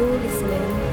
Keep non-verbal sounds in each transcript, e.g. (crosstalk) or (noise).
そうですね。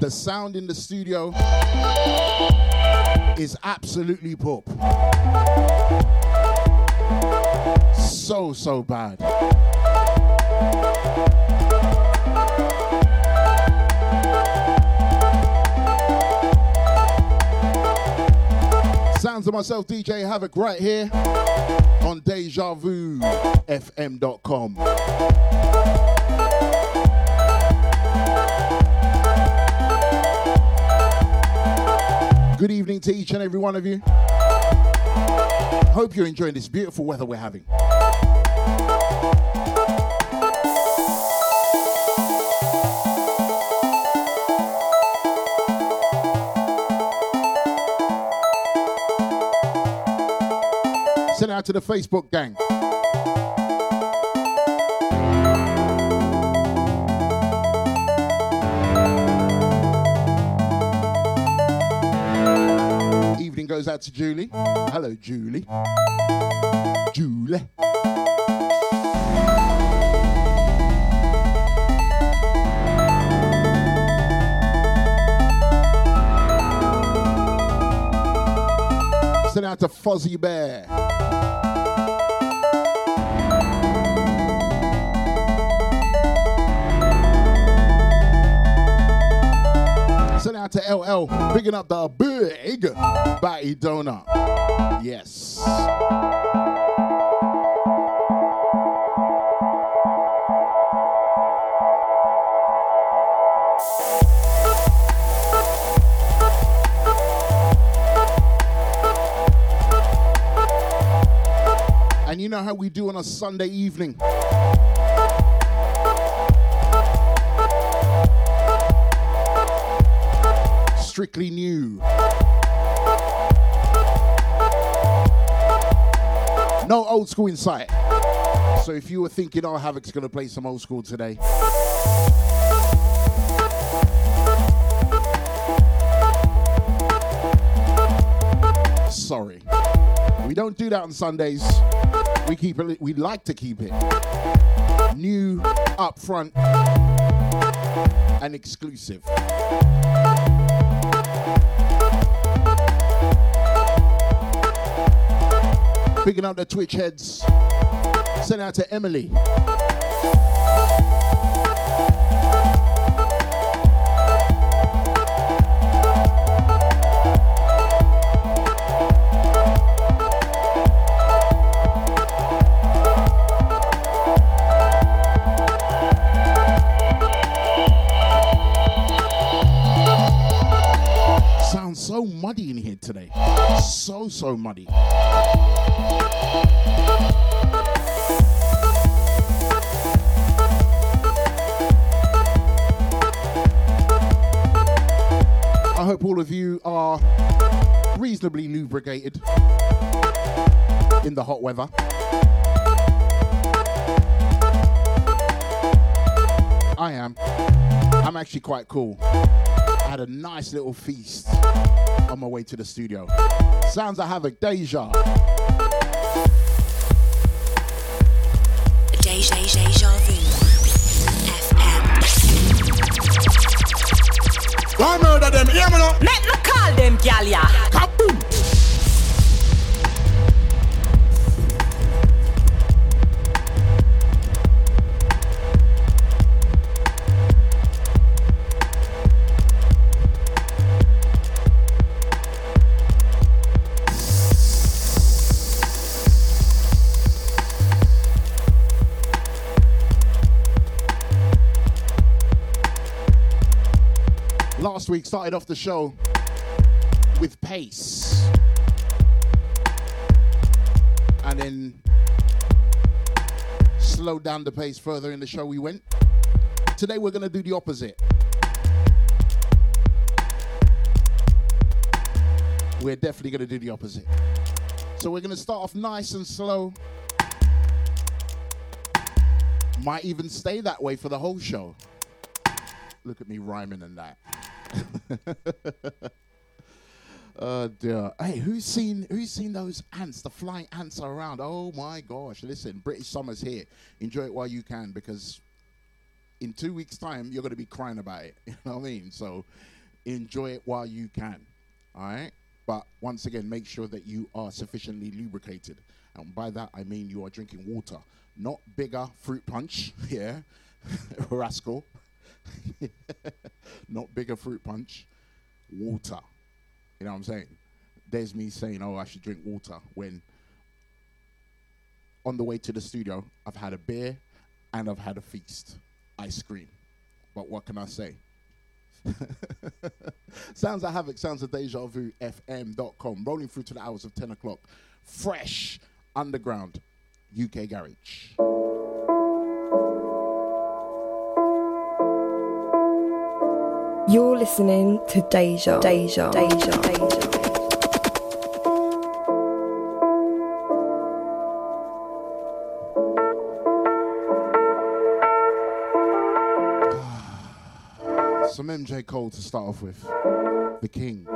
The sound in the studio is absolutely pop. So, so bad. Sounds of myself, DJ Havoc, right here on DejaVuFM.com. each and every one of you. Hope you're enjoying this beautiful weather we're having. Send out to the Facebook gang. Goes out to Julie. Hello, Julie. Julie. Send out to Fuzzy Bear. To LL, picking up the big batty donut. Yes. And you know how we do on a Sunday evening. Strictly new. No old school in sight. So if you were thinking, oh, Havoc's going to play some old school today, sorry. We don't do that on Sundays. We keep it. We like to keep it new, upfront, and exclusive. Picking up the Twitch heads. Send out to Emily. Sounds so muddy in here today. So, so muddy. Reasonably in the hot weather. I am. I'm actually quite cool. I had a nice little feast on my way to the studio. Sounds of Havoc, Deja. Deja, deja vu. FM. I murder them, hear me now? Make me call them gal Last week started off the show with pace. And then slowed down the pace further in the show we went. Today we're going to do the opposite. We're definitely going to do the opposite. So we're going to start off nice and slow. Might even stay that way for the whole show. Look at me rhyming and that. (laughs) Oh dear. Hey, who's seen who's seen those ants? The flying ants are around. Oh my gosh. Listen, British summer's here. Enjoy it while you can because in two weeks' time you're gonna be crying about it. (laughs) You know what I mean? So enjoy it while you can. Alright? But once again, make sure that you are sufficiently lubricated. And by that I mean you are drinking water. Not Bigga fruit punch, (laughs) yeah. Rascal. (laughs) Not Bigga fruit punch. Water. You know what I'm saying? There's me saying, oh, I should drink water when on the way to the studio, I've had a beer and I've had a feast. Ice cream. But what can I say? (laughs) sounds of Havoc, sounds of Deja Vu, FM.com. Rolling through to the hours of 10 o'clock. Fresh, underground, UK Garage. You're listening to Deja, Deja, Deja, Deja. Some MJ Cole to start off with. The King.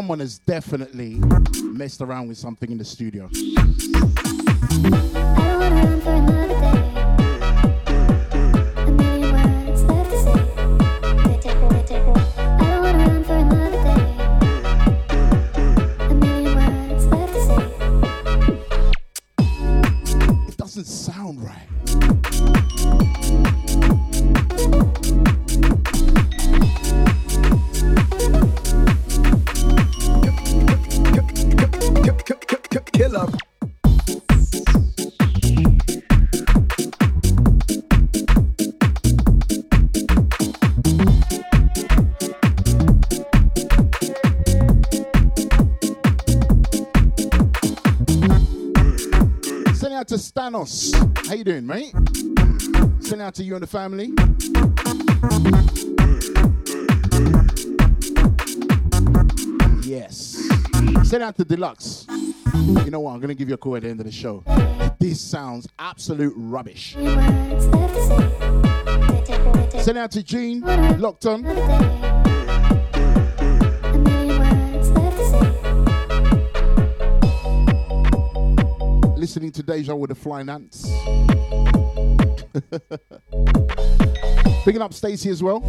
Someone has definitely messed around with something in the studio. Stanos. How you doing, mate? Send out to you and the family. Yes. Send out to Deluxe. You know what? I'm gonna give you a call at the end of the show. This sounds absolute rubbish. Send out to Gene, locked on. Deja with the Flying Ants. (laughs) Picking up Stacy as well.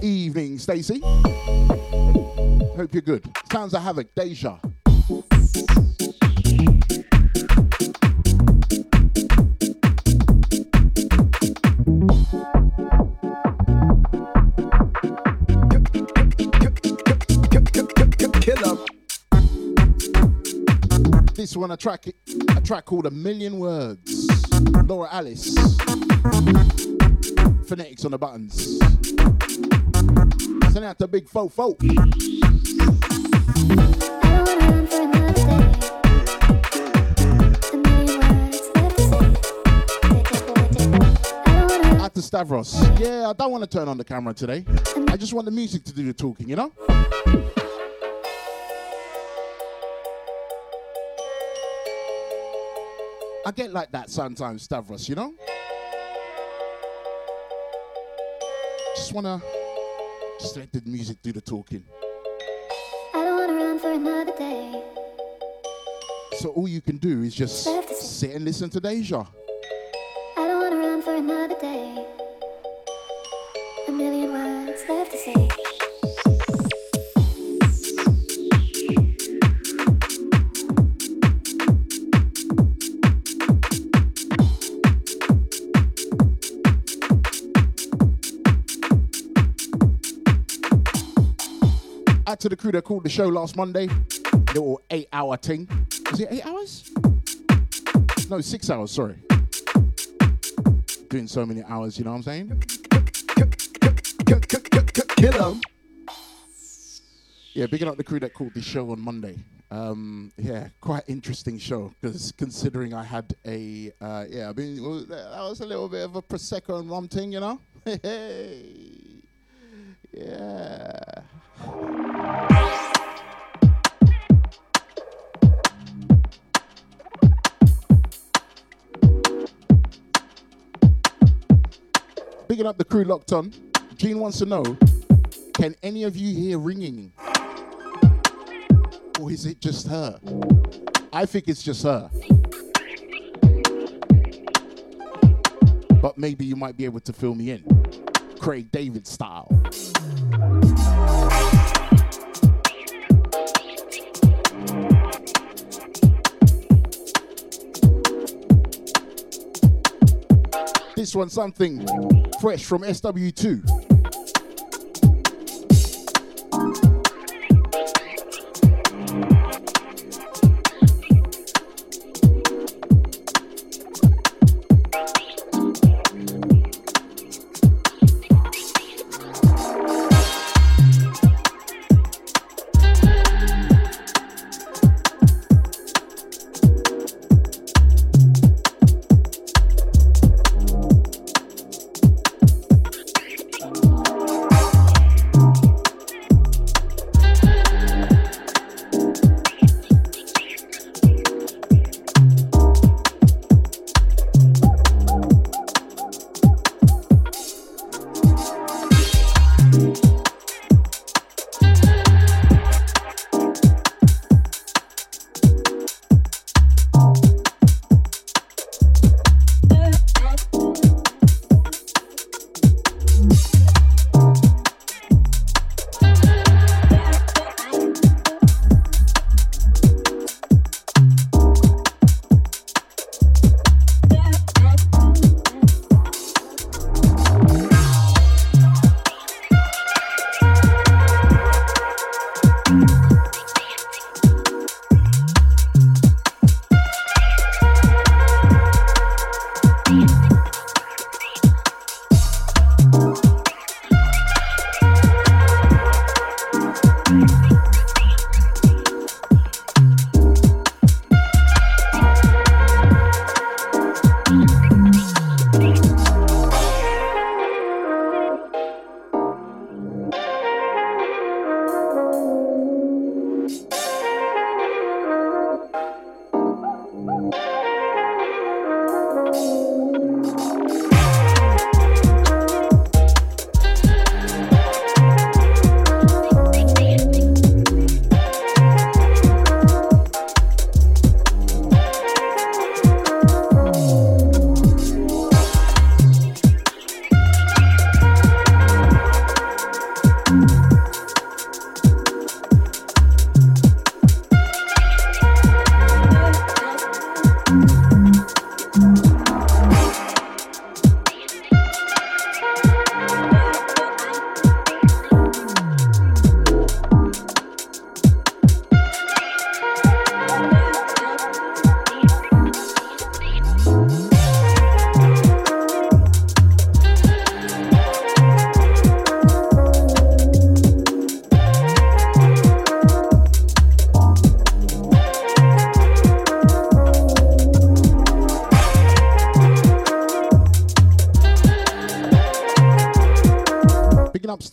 Evening, Stacy. Hope you're good. Sounds of Havoc, Deja. This one, a track, a track called A Million Words. Laura Alice. Phonetics on the buttons. Send out the Big Fofo. Out to Stavros. Yeah, I don't want to turn on the camera today. I just want the music to do the talking, you know? I get like that sometimes, Stavros, you know? Just wanna just let the music do the talking. I don't wanna run for another day. So all you can do is just sit and listen to Deja. Out to the crew that called the show last Monday. Little eight hour thing. Is it eight hours? No, six hours, sorry. Doing so many hours, you know what I'm saying? Kill 'em. Yeah, bigging up the crew that called the show on Monday. Um, yeah, quite interesting show because considering I had a uh, yeah, I mean that was a little bit of a prosecco and rum thing, you know. (laughs) Hey, yeah. Bigging up the crew locked on. Gene wants to know can any of you hear ringing? Or is it just her? I think it's just her. But maybe you might be able to fill me in. Craig David style. This one, something fresh from SW2.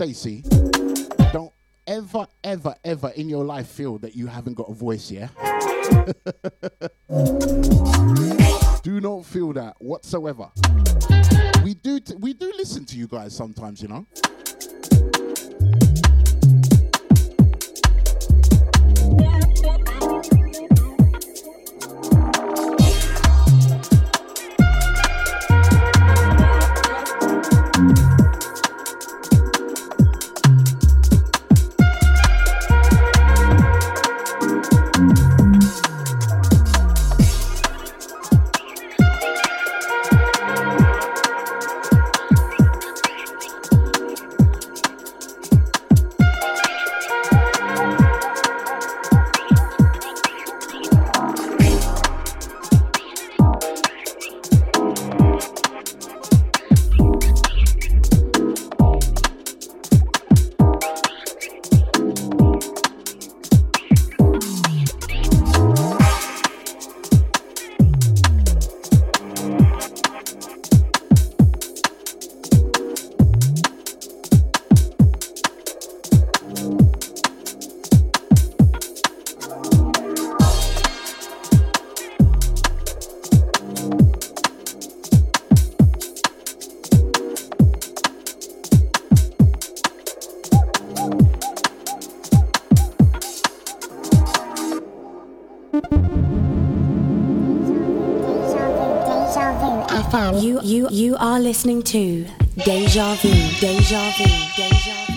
Stacy, don't ever, ever, ever in your life feel that you haven't got a voice, yeah? (laughs) do not feel that whatsoever. We do, t- we do listen to you guys sometimes, you know. You are listening to Deja Vu. Deja Vu. Deja Vu.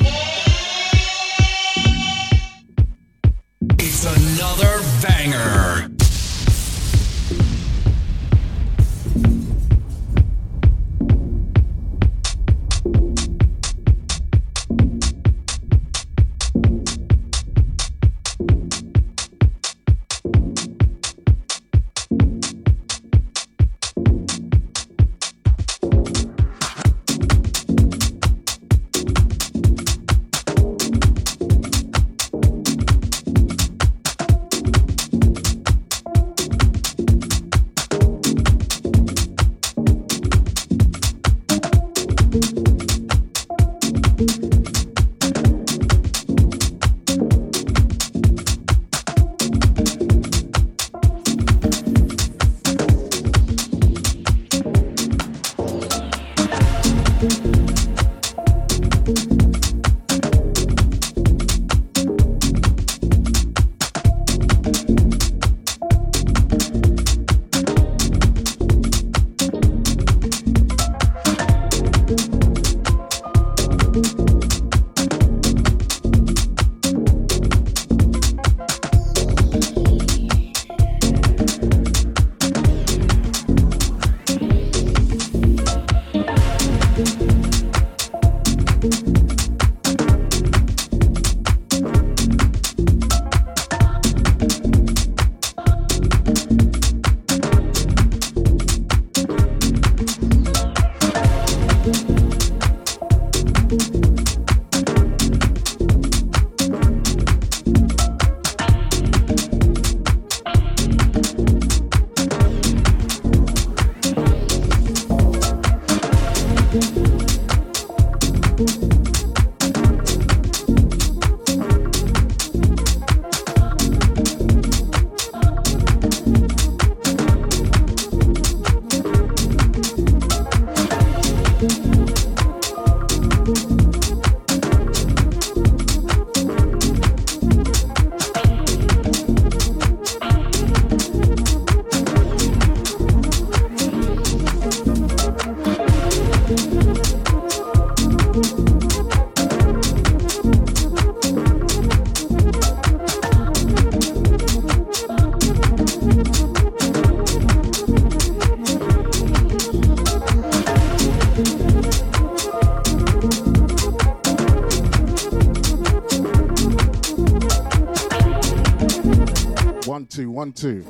One, two.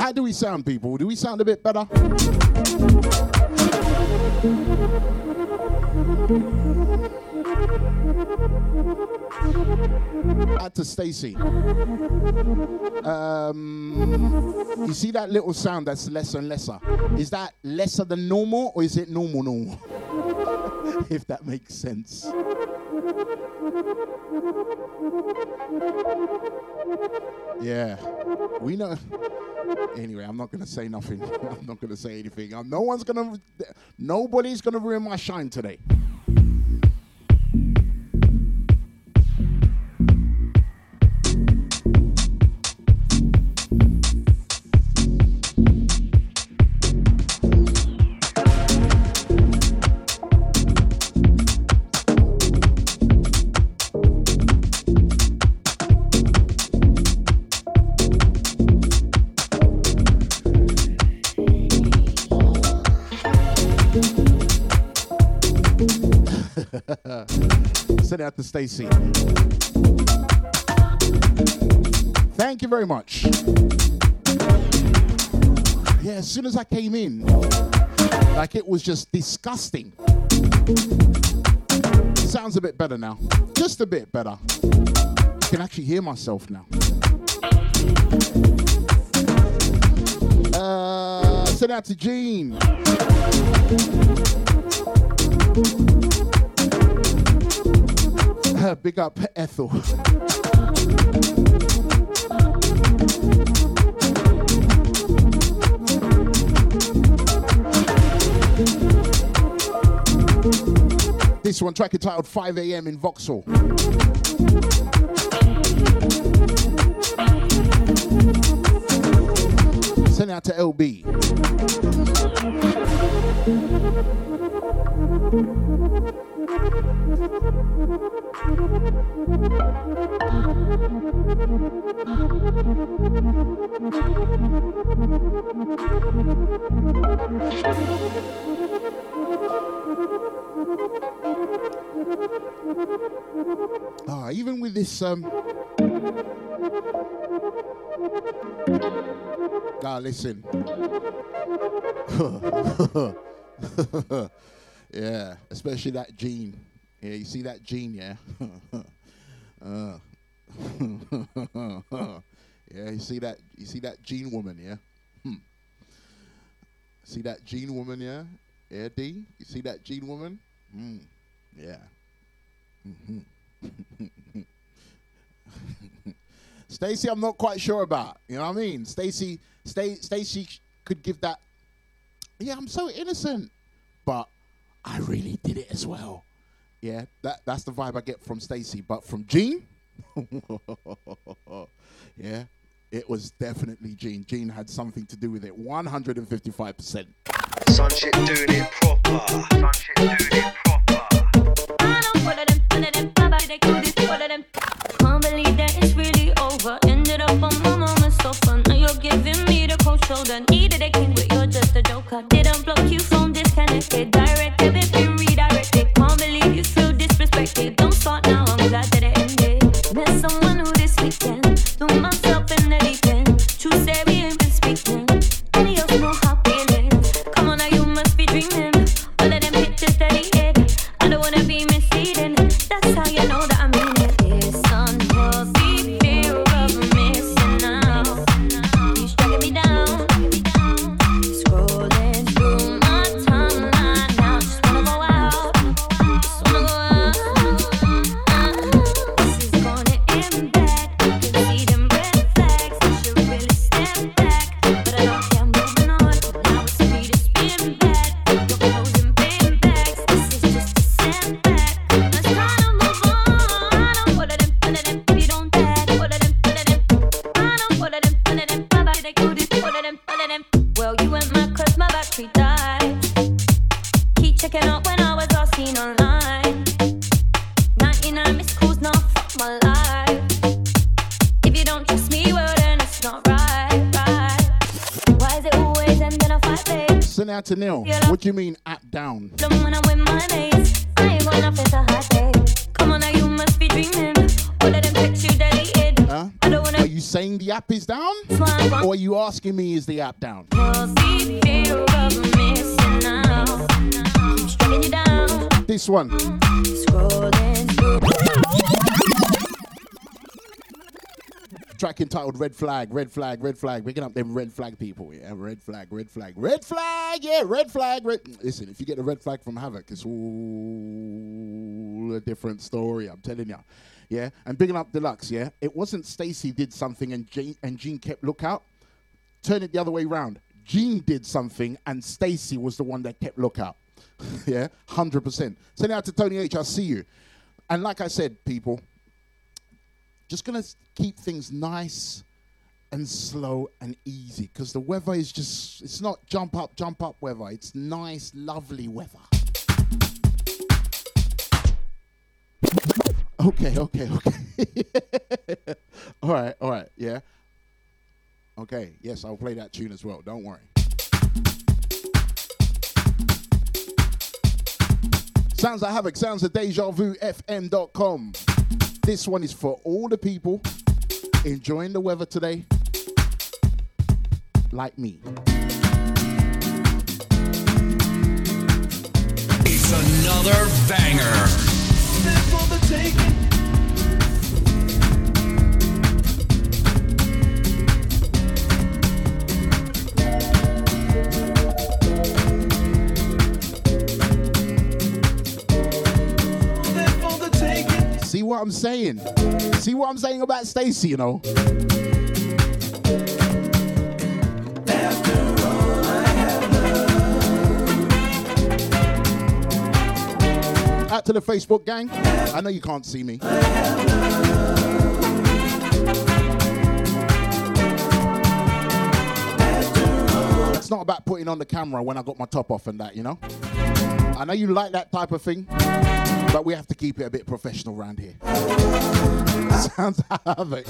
How do we sound, people? Do we sound a bit better? Add to Stacy. Um, you see that little sound that's lesser and lesser? Is that lesser than normal or is it normal, normal? (laughs) if that makes sense. Yeah, we know. Anyway, I'm not gonna say nothing. (laughs) I'm not gonna say anything. No one's gonna. Nobody's gonna ruin my shine today. It out to Stacy. Thank you very much. Yeah, as soon as I came in, like it was just disgusting. Sounds a bit better now. Just a bit better. I can actually hear myself now. Uh, send out to Gene. Big up Ethel. This one track entitled 5 a.m. in Vauxhall. Send out to LB. Ah, even with this um Ah, listen. (laughs) yeah, especially that gene. Yeah, you see that gene, yeah? Uh. (laughs) yeah, you see that you see that gene woman, yeah? Hmm. See that gene woman, yeah? Yeah, D? You see that gene woman? Hmm. Yeah. (laughs) Stacy, I'm not quite sure about. You know what I mean? Stacy, Sta- Stacy could give that. Yeah, I'm so innocent, but I really did it as well. Yeah, that that's the vibe I get from Stacy. But from Gene, (laughs) yeah, it was definitely Gene. Gene had something to do with it. 155 percent. Sun shit doing it proper. Sun shit doing it Can't believe that it's really over. Ended up on my mama's sofa. Now you're giving me the cold shoulder. Needed a king, but you're just a joker. Didn't block you phone disconnected. Direct debit been redirected. All of them pics you deleted. Huh? I Are you saying the app is down? Or are you asking me is the app down? Healthy fear Track entitled Red Flag, Red Flag, Red Flag. Picking up them red flag people. Yeah, red flag, red flag, red flag. Yeah, red flag. Red. Listen, if you get a red flag from Havoc, it's all a different story. I'm telling you. Yeah, and picking up Deluxe. Yeah, it wasn't Stacy did something and Jean, and Jean kept lookout. Turn it the other way round. Jean did something and Stacy was the one that kept lookout. (laughs) yeah, hundred percent. Send it out to Tony H. I'll see you. And like I said, people, just gonna keep things nice and slow and easy because the weather is just it's not jump up jump up weather. It's nice lovely weather. Okay okay okay. (laughs) All right all right yeah. Okay yes i'll play that tune as well don't worry. Sounds like havoc sounds of deja vu fm.com this one is for all the people enjoying the weather today, like me. It's another banger. See what I'm saying? See what I'm saying about Stacy, you know? Out to the Facebook gang. I know you can't see me. It's not about putting on the camera when I got my top off and that, you know. I know you like that type of thing, but we have to keep it a bit professional around here. (laughs) Sounds havoc.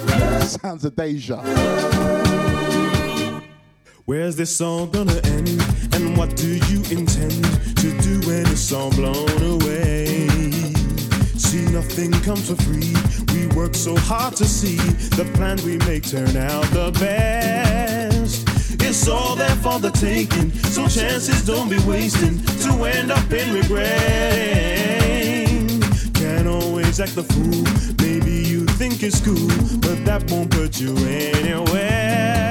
Sounds of deja. Where's this all gonna end? And what do you intend to do when it's all blown away? See, nothing comes for free. We work so hard to see the plans we make turn out the best. It's all there for the taking, so chances don't be wasting to end up in regretting. Always act the fool. Maybe you think it's cool, but that won't put you anywhere.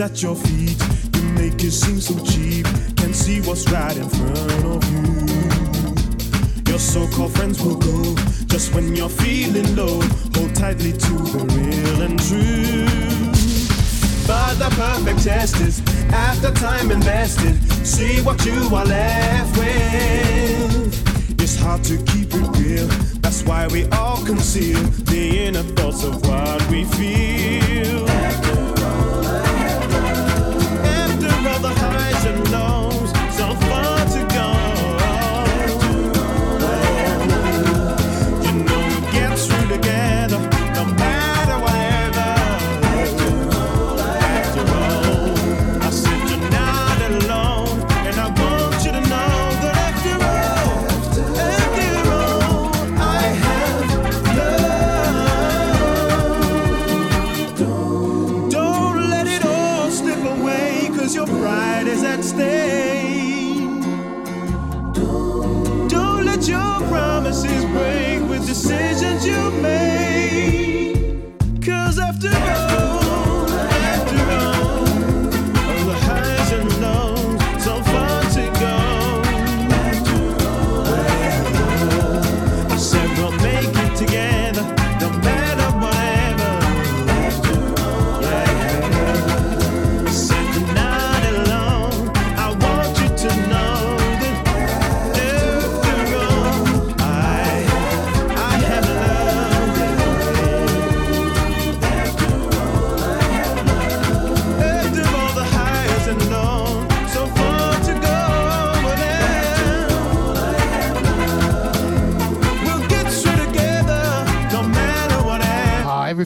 At your feet. You make it seem so cheap. Can see what's right in front of you. Your so-called friends will go just when you're feeling low. Hold tightly to the real and true. But the perfect test is after time invested. See what you are left with. It's hard to keep it real. That's why we all conceal the inner thoughts of what we feel.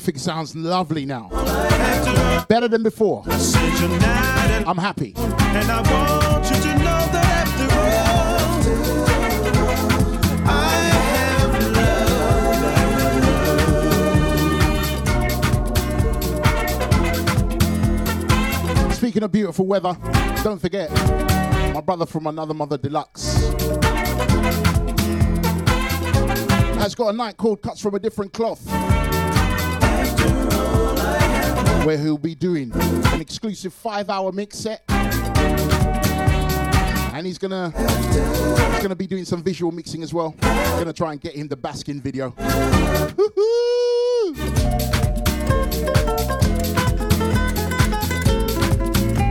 Everything sounds lovely now. Better than before. I'm happy. And I want you to know that after all, I have Speaking of beautiful weather, don't forget my brother from another mother deluxe has got a night called Cuts from a Different Cloth. Where he'll be doing an exclusive five hour mix set. And he's gonna he's gonna be doing some visual mixing as well. Gonna try and get him the Baskin video.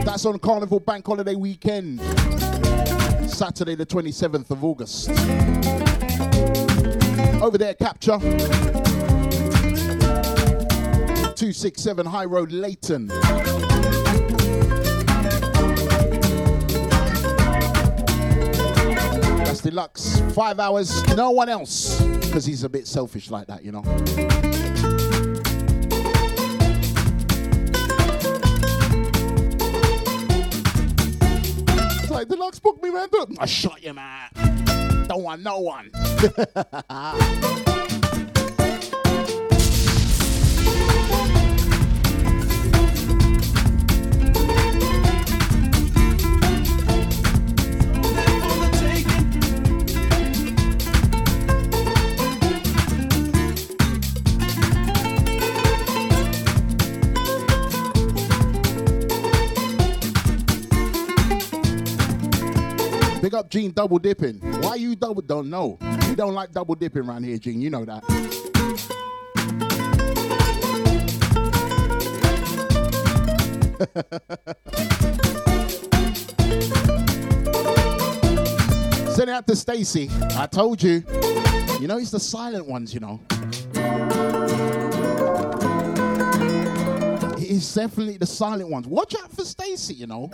That's on Carnival Bank Holiday weekend. Saturday, the 27th of August. Over there, Capture. 267 High Road, Leyton. That's deluxe. Five hours, no one else. Because he's a bit selfish like that, you know. It's like, deluxe book me, man. I shot you, man. Don't want no one. (laughs) Big up Gene double dipping. Why you double don't know? We don't like double dipping around here, Gene. You know that. (laughs) Send it out to Stacy. I told you. You know, it's the silent ones, you know. It's definitely the silent ones. Watch out for Stacy, you know.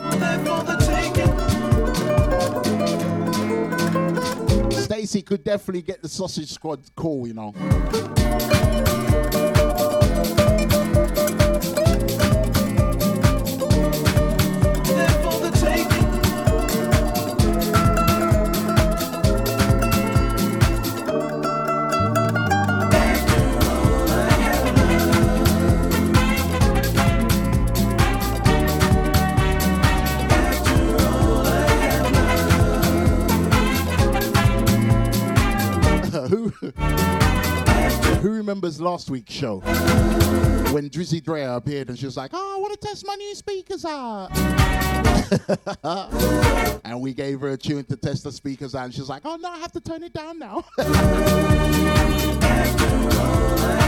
Stacy could definitely get the sausage squad call, you know. Who remembers last week's show when Drizzy Drea appeared and she was like, "Oh, I want to test my new speakers out," (laughs) and we gave her a tune to test the speakers out, and she's like, "Oh no, I have to turn it down now." (laughs)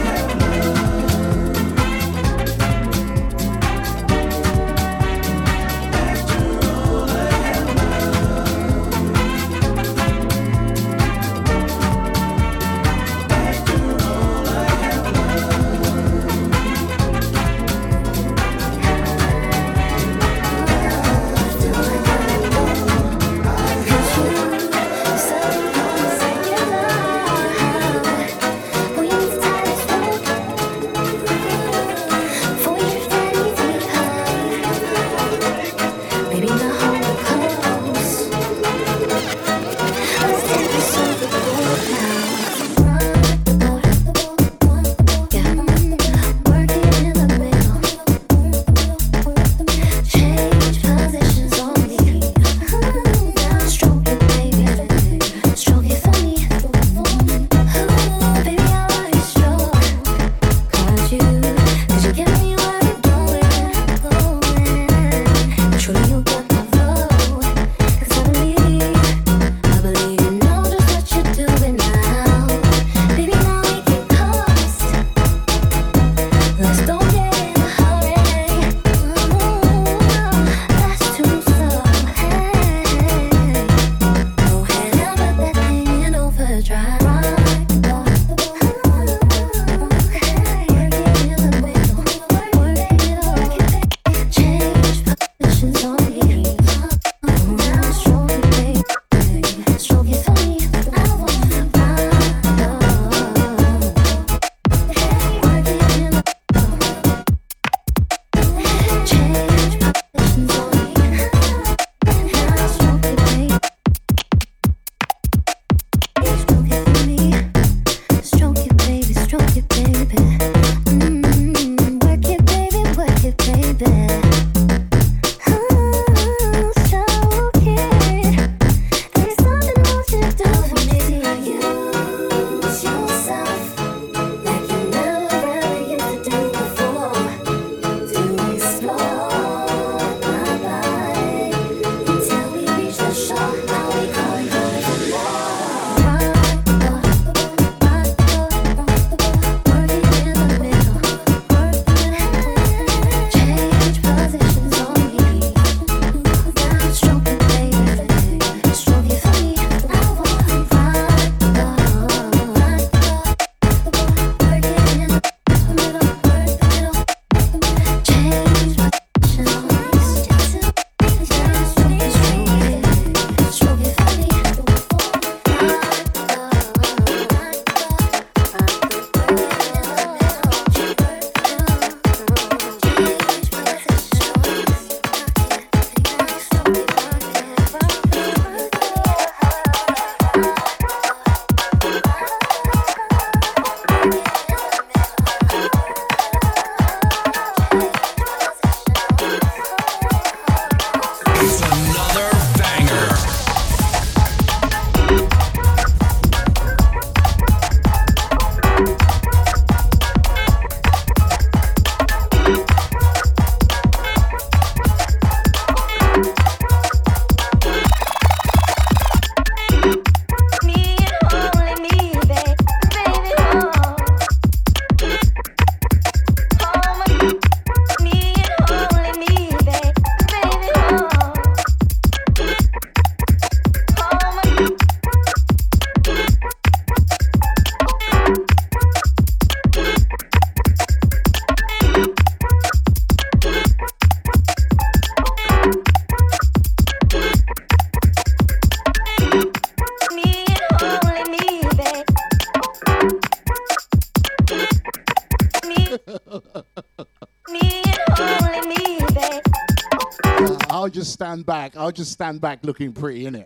stand back. I'll just stand back looking pretty, innit?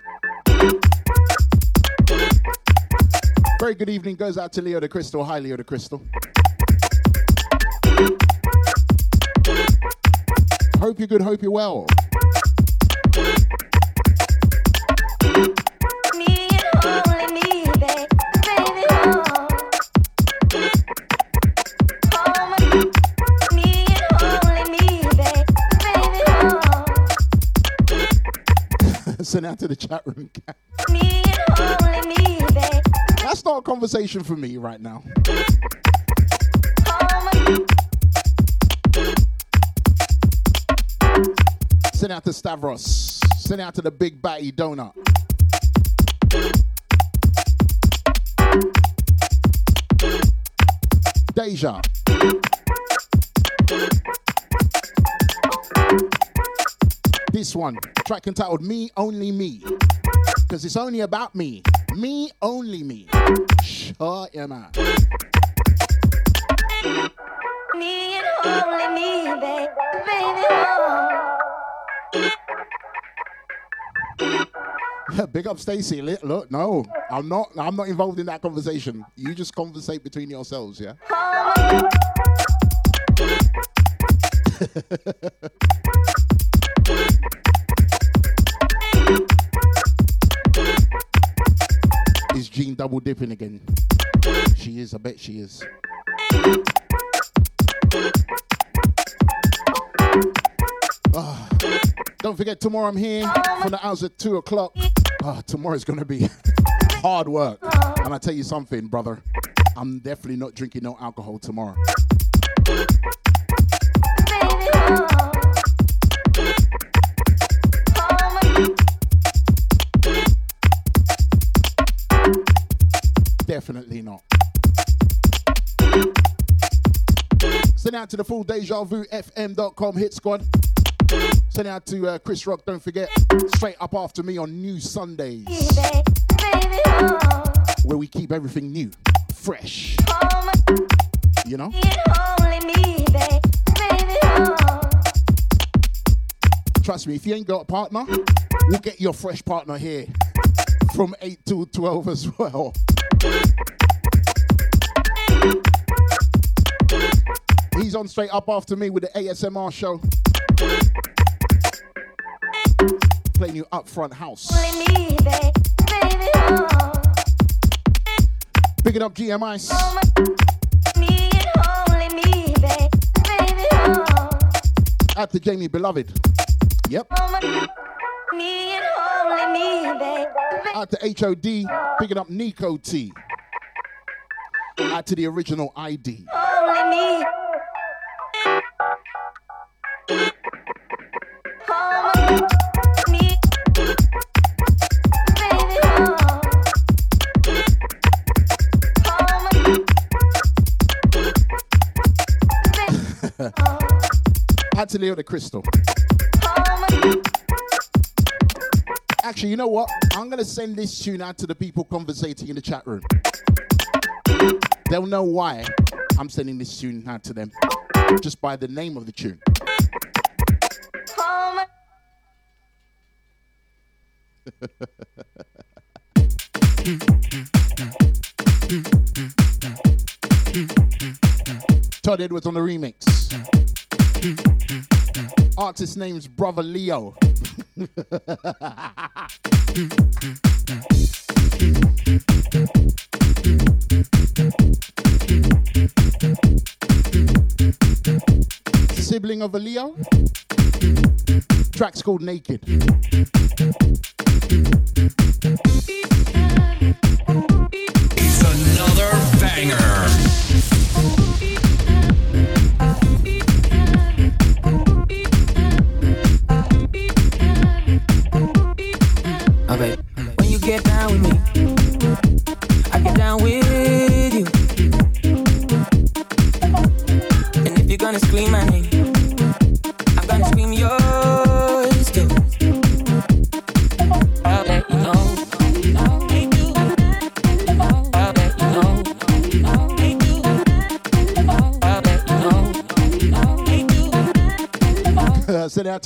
Very good evening goes out to Leo the Crystal. Hi, Leo the Crystal. Hope you're good, hope you're well. Send out to the chat room. (laughs) Me me, That's not a conversation for me right now. Send out to Stavros. Send out to the big batty donut. Deja. This one, track entitled Me Only Me. Because it's only about me. Me, only me. Shut your mouth. me and only me, babe, baby, oh. (laughs) Big up Stacy. Look, no, I'm not. I'm not involved in that conversation. You just conversate between yourselves, yeah. (laughs) Jean double dipping again? She is. I bet she is. Ah, don't forget tomorrow I'm here from the hours at two o'clock. Ah, tomorrow's gonna be (laughs) hard work. And I tell you something, brother, I'm definitely not drinking no alcohol tomorrow. Definitely not. Send out to the full deja vu fm.com hit squad. Send out to uh, Chris Rock, don't forget. Straight up after me on new Sundays. Where we keep everything new, fresh. You know? Trust me, if you ain't got a partner, we'll get your fresh partner here from 8 to 12 as well. He's on straight up after me with the ASMR show. Playing you up front house. Only me, babe, baby, oh. Picking up GM Ice. Oh me and only me, babe, baby, oh. At the Jamie Beloved. Yep. Oh oh. Me and only me, babe, Out to HOD. Picking up Nico T. Out to the original ID. only me. (laughs) Out to Leo the Crystal. Actually, you know what? I'm going to send this tune out to the people conversating in the chat room. They'll know why I'm sending this tune out to them just by the name of the tune. Todd Edwards on the remix. Artist name's Brother Leo. (laughs) Sibling of a Leo. Track's called Naked. It's another banger.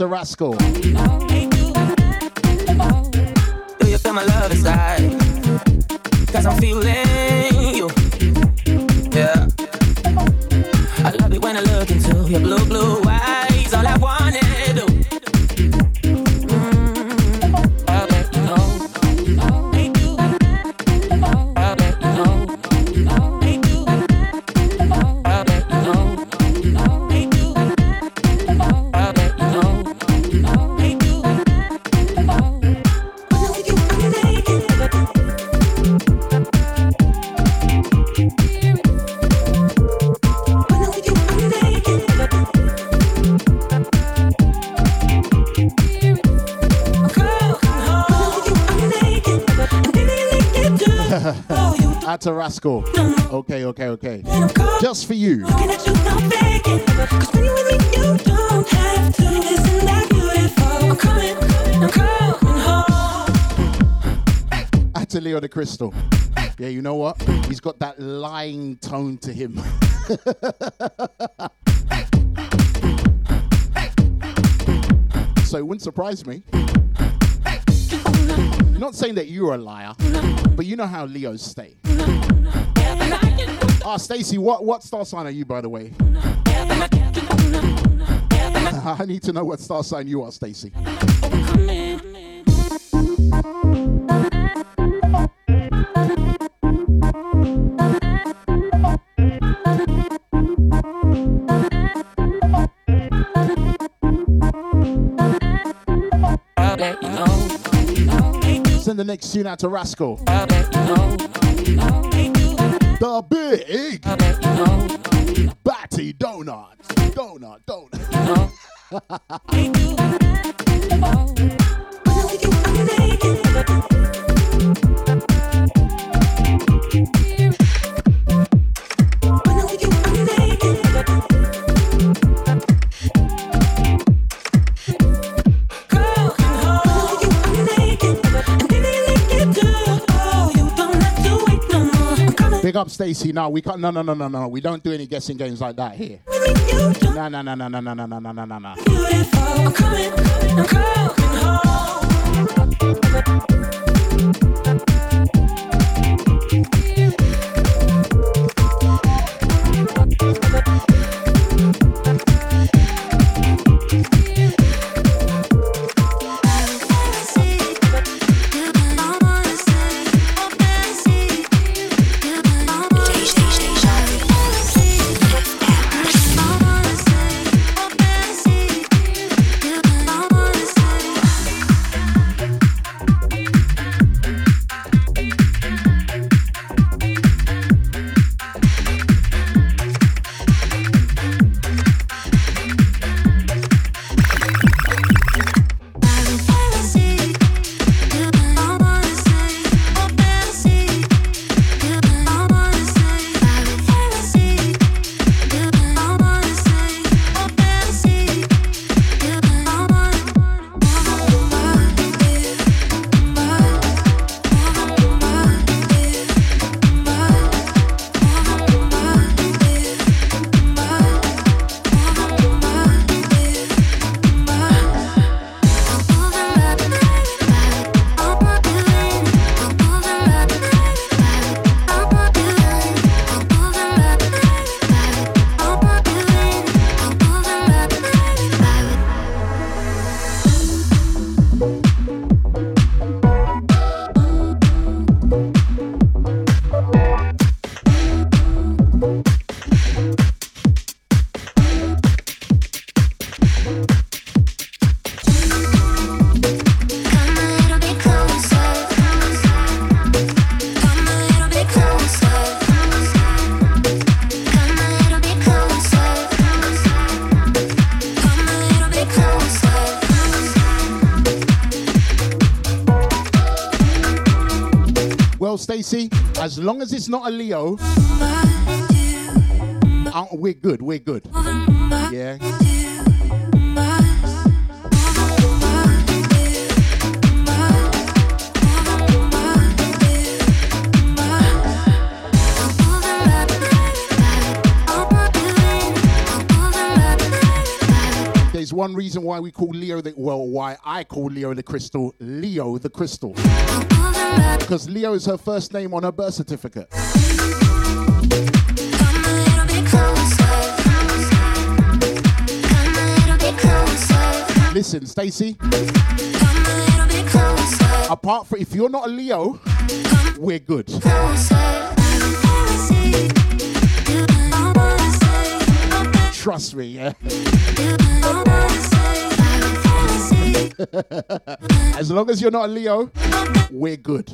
To Rascal. Rascal. Okay, okay, okay. Just for you. To the Crystal. Yeah, you know what? He's got that lying tone to him. (laughs) so it wouldn't surprise me. Not saying that you're a liar, but you know how Leos stay. Ah, Stacy, what, what star sign are you, by the way? (laughs) I need to know what star sign you are, Stacy. Send the next tune out to Rascal. The big. Batty Donut. Donut, (laughs) donut. Big up Stacy. No, we can't. No, no, no, no, no. We don't do any guessing games like that here. No, no, no, no, no, no, no, no, no, no, no, no. Stacy, as long as it's not a Leo, uh, we're good. We're good. Yeah. one reason why we call Leo the well, why I call Leo the Crystal Leo the Crystal. Because Leo is her first name on her birth certificate. Listen, Stacy. Apart from if you're not a Leo, we're good. Closer. Trust me, yeah. (laughs) as long as you're not a Leo, we're good.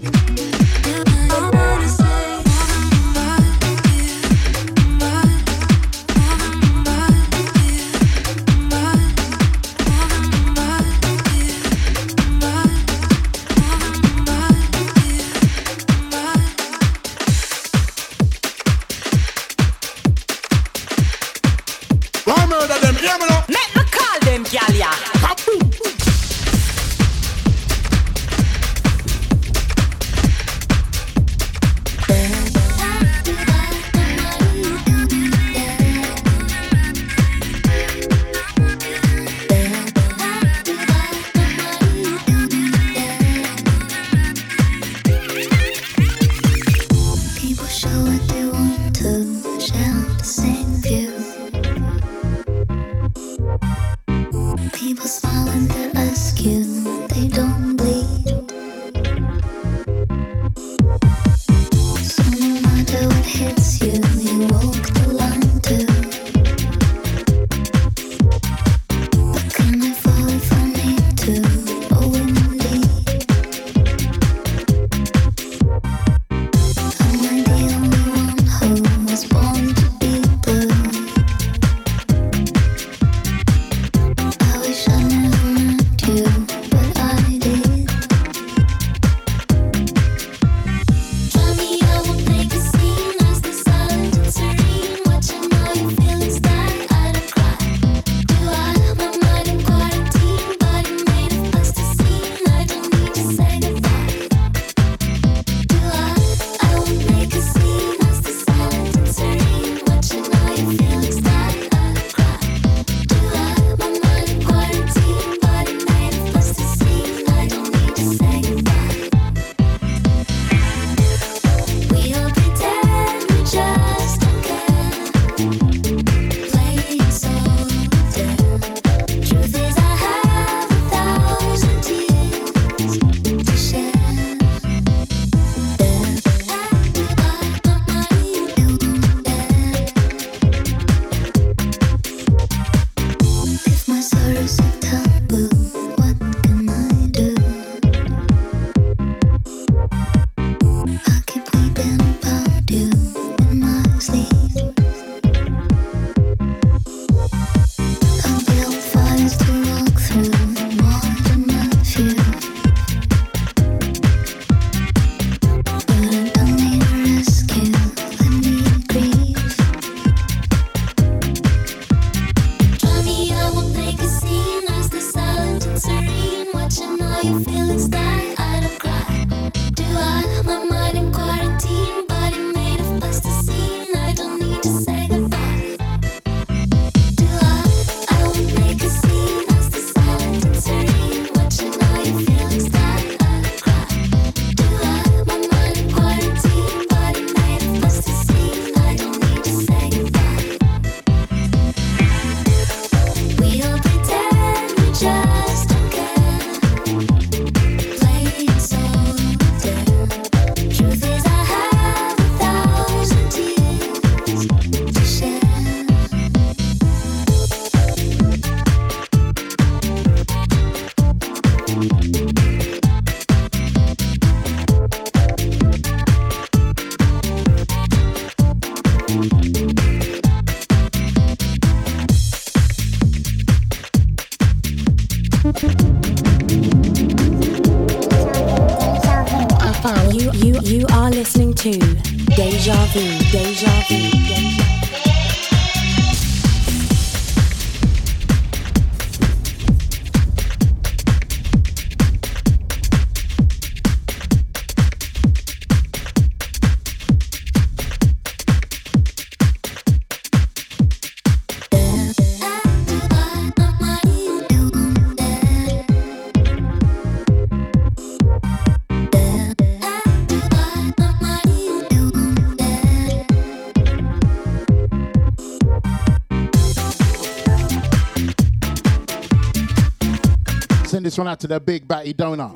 This one out to the big batty donor.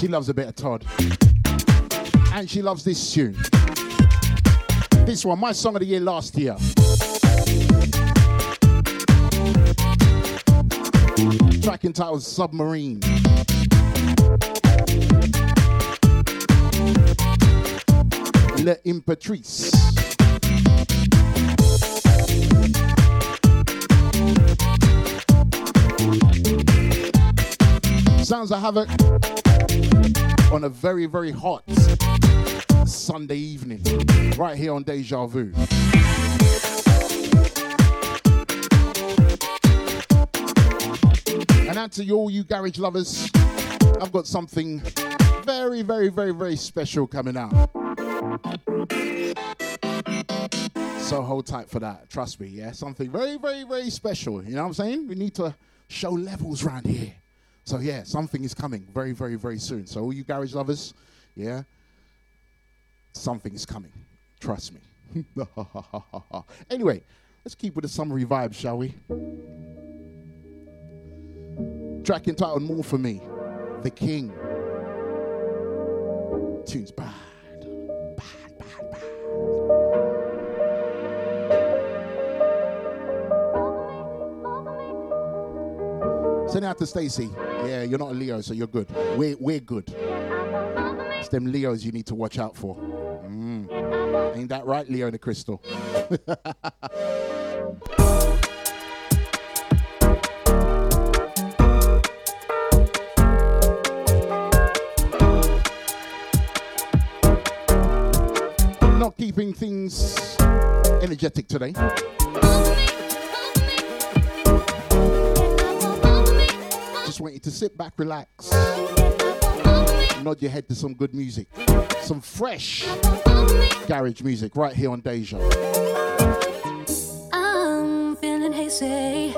She loves a bit of Todd. And she loves this tune. This one, my song of the year last year. Track entitled Submarine. Le Imperatrice. Sounds of Havoc on a very, very hot Sunday evening, right here on Deja Vu. And out to all you garage lovers, I've got something very, very, very, very special coming out. So hold tight for that. Trust me, yeah. Something very, very, very special. You know what I'm saying? We need to show levels around here. So yeah, something is coming very, very, very soon. So all you garage lovers, yeah, something is coming. Trust me. (laughs) anyway, let's keep with the summary vibes, shall we? Track entitled More For Me, The King. Tunes bad. Bad, bad, bad. Send it out to Stacy. Yeah, you're not a Leo, so you're good. We're, we're good. It's them Leos you need to watch out for. Mm. Ain't that right, Leo and the Crystal? (laughs) Not keeping things energetic today. Just want you to sit back, relax, nod your head to some good music, some fresh garage music right here on Deja. I'm feeling hazy.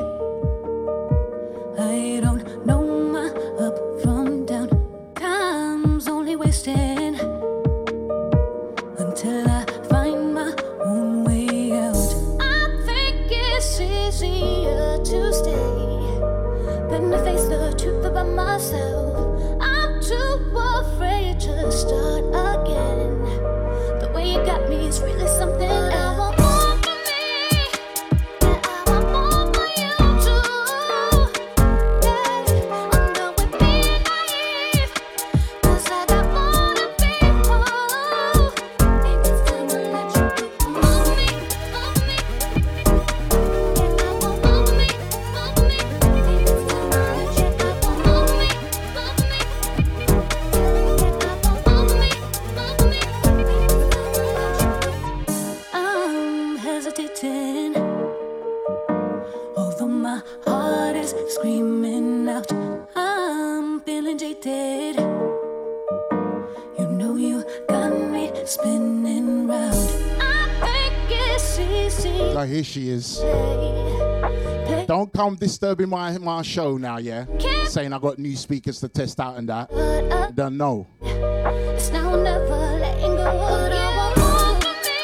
Come disturbing my, my show now, yeah? Saying I got new speakers to test out and that. I Don't know. It's now never letting go. But I want more for me.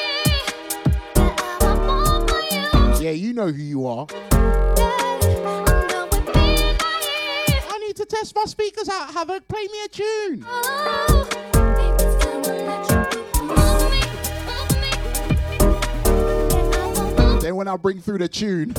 Yeah, I want more for you. Yeah, you know who you are. I'm done with being naive. I need to test my speakers out. Havoc, play me a tune. Oh, think it's time to let you go. More for me, more for me. Yeah, I want more Then when I bring through the tune,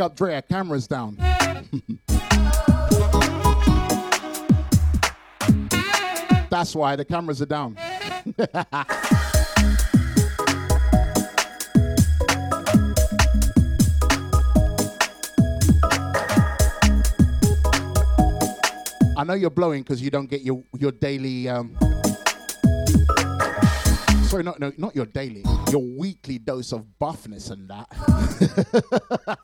Big up Drea, cameras down. (laughs) That's why the cameras are down. (laughs) I know you're blowing because you don't get your your daily. Um, sorry, not no, not your daily, your weekly dose of buffness and that. (laughs)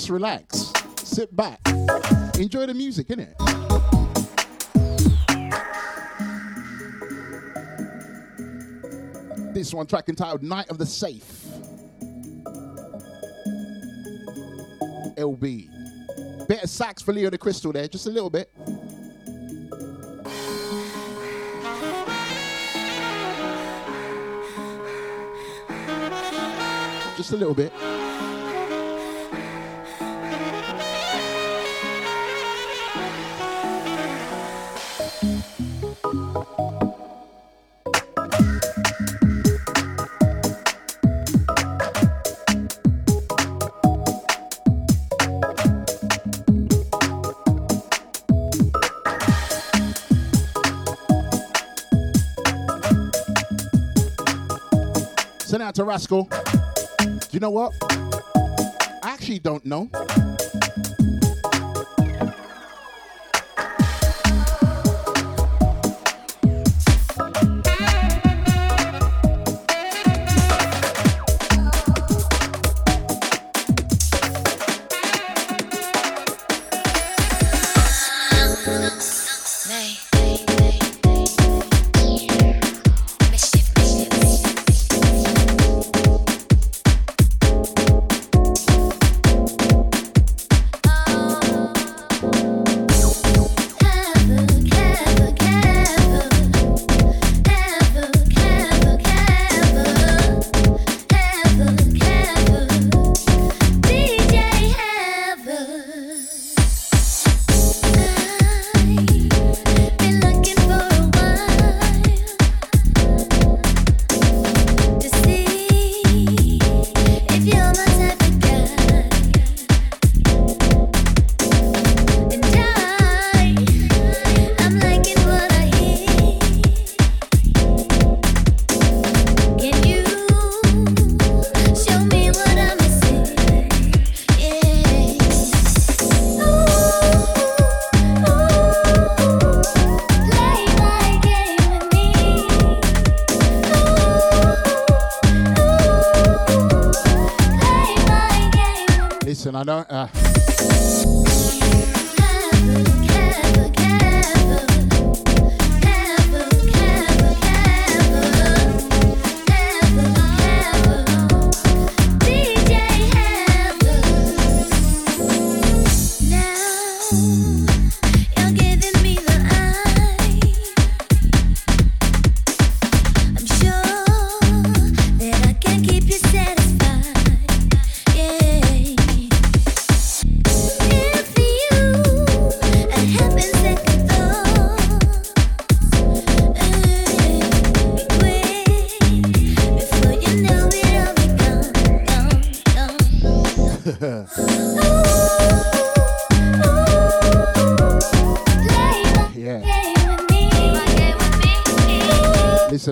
just relax, sit back, enjoy the music, innit? This one track entitled "Night of the Safe." LB. Bit of sax for Leo the Crystal there, just a little bit. Just a little bit. Out to Rascal. Do you know what? I actually don't know.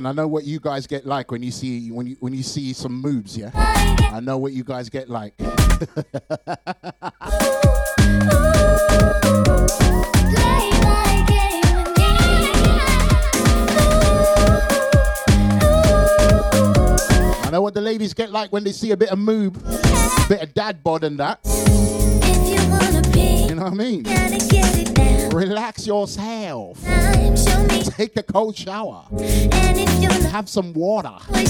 I know what you guys get like when you see when you when you see some moves, yeah? I know what you guys get like. (laughs) I know what the ladies get like when they see a bit of move, bit of dad bod and that. What I mean? Relax yourself. Take a cold shower. Have some water. I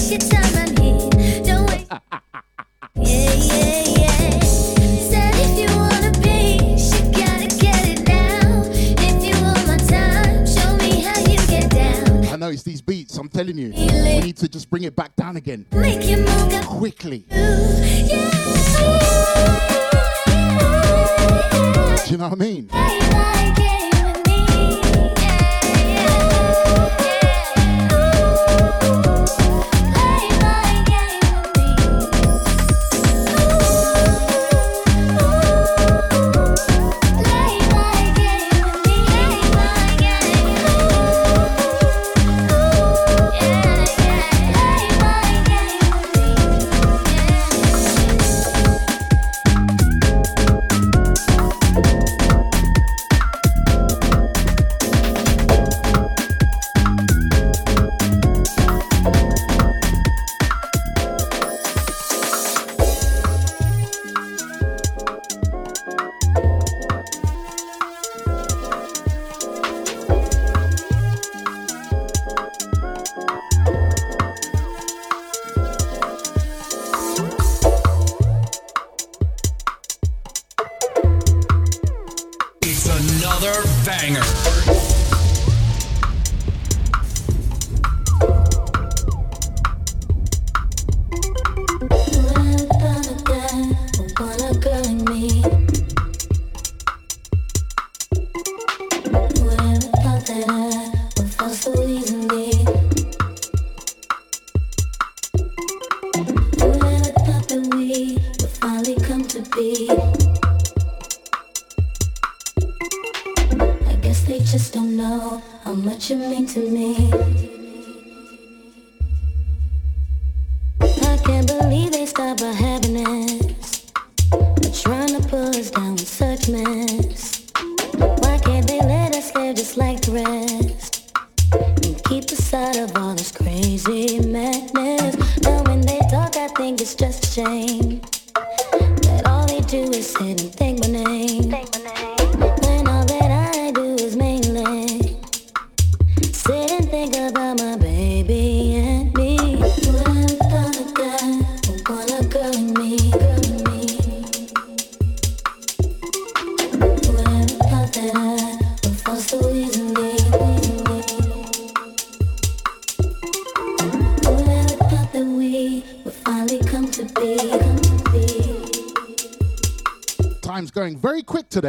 know it's these beats. I'm telling you, we need to just bring it back down again quickly. Do you know what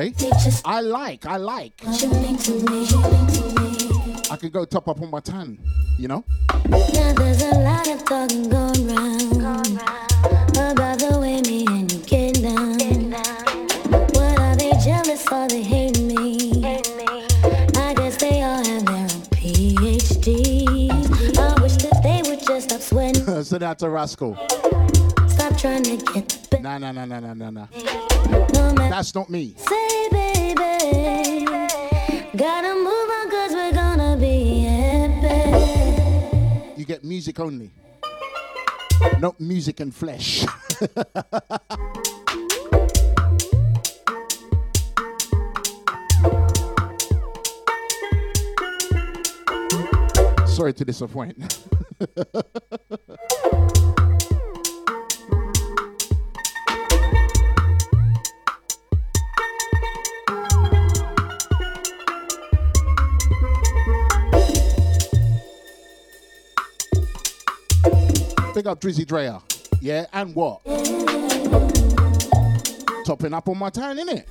I like, I like. What you mean to me? You mean to me? I could go top up on my tan, you know? Now there's a lot of talking going round about the way me and you get down. What are they jealous or they hate me? I guess they all have their own PhDs. I wish that they would just stop sweating, so that's a rascal. stop trying to get Nah, nah, nah, nah, nah, nah, nah. no. That's not me. Say, You get music only. Not music and flesh. (laughs) Sorry to disappoint. (laughs) Drizzy Drea. Yeah, and what? Topping up on my tan, innit?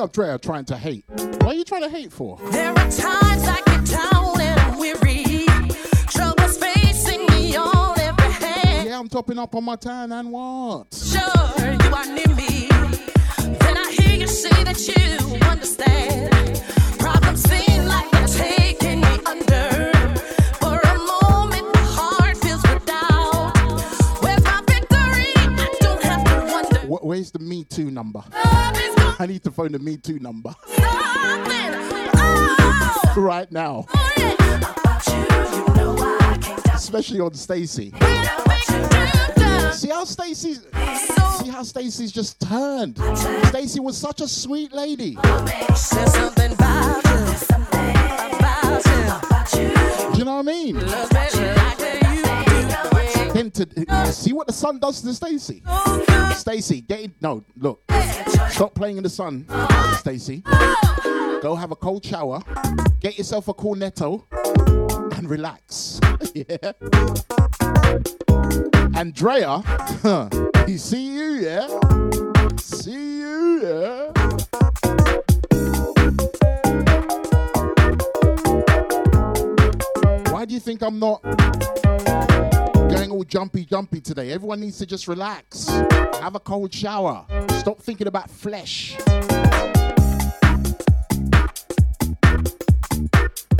Up Drea trying to hate. What are you trying to hate for? There are times I get down and I'm weary. Troubles facing me on every hand. Yeah, I'm topping up on my tan and what? Sure, you are near me. Then I hear you say that you understand. Problems seem like they're taking phone the Me Too number right now. Especially on Stacy. See how Stacy's see how Stacy's just turned. Stacy was such a sweet lady. There's something about you. You. Do you know what I mean? Love me like that you do. Then to see what the sun does to Stacy. Stacy, get in, no, look. Stop playing in the sun, Stacy. Go have a cold shower, get yourself a cornetto, and relax. (laughs) yeah. Andrea, huh, he see you, yeah? See you, yeah? Why do you think I'm not all jumpy jumpy today? Everyone needs to just relax. Have a cold shower. Stop thinking about flesh.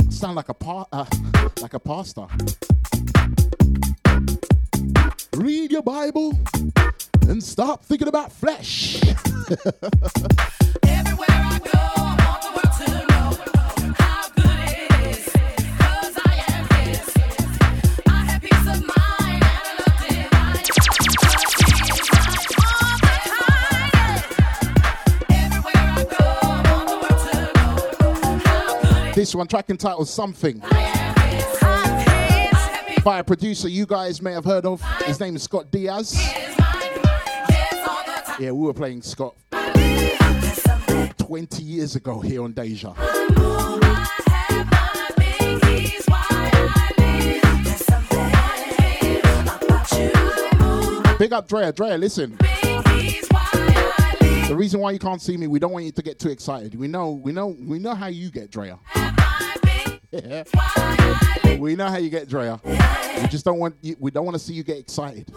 Sound like a pa- uh, (laughs) like a pastor. Read your Bible and stop thinking about flesh. (laughs) This one track entitled Something. By a producer you guys may have heard of. His name is Scott Diaz. Yeah, we were playing Scott 20 years ago here on Deja. Big up Drea. Drea, listen. The reason why you can't see me, we don't want you to get too excited. We know, we know, we know how you get, Drea. Yeah. (laughs) We know how you get, Drea. We just don't want you, we don't want to see you get excited.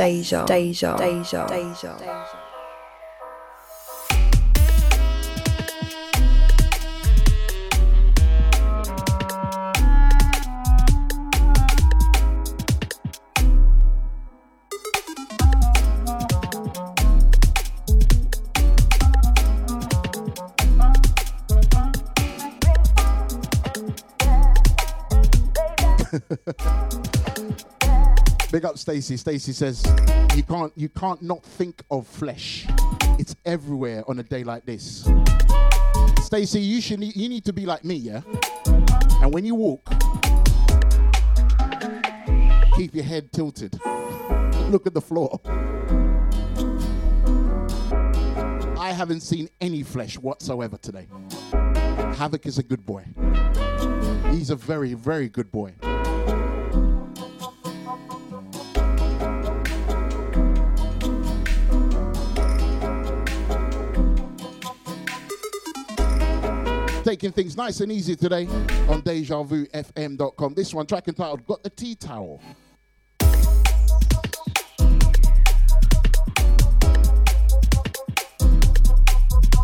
带一箱带一箱带一箱 Stacy. Stacy says you can't you can't not think of flesh. It's everywhere on a day like this. Stacy, you should you need to be like me, yeah? And when you walk, keep your head tilted. Look at the floor. I haven't seen any flesh whatsoever today. Havoc is a good boy. He's a very, very good boy. Taking things nice and easy today on DejaVuFM.com. This one track entitled Got the Tea Towel.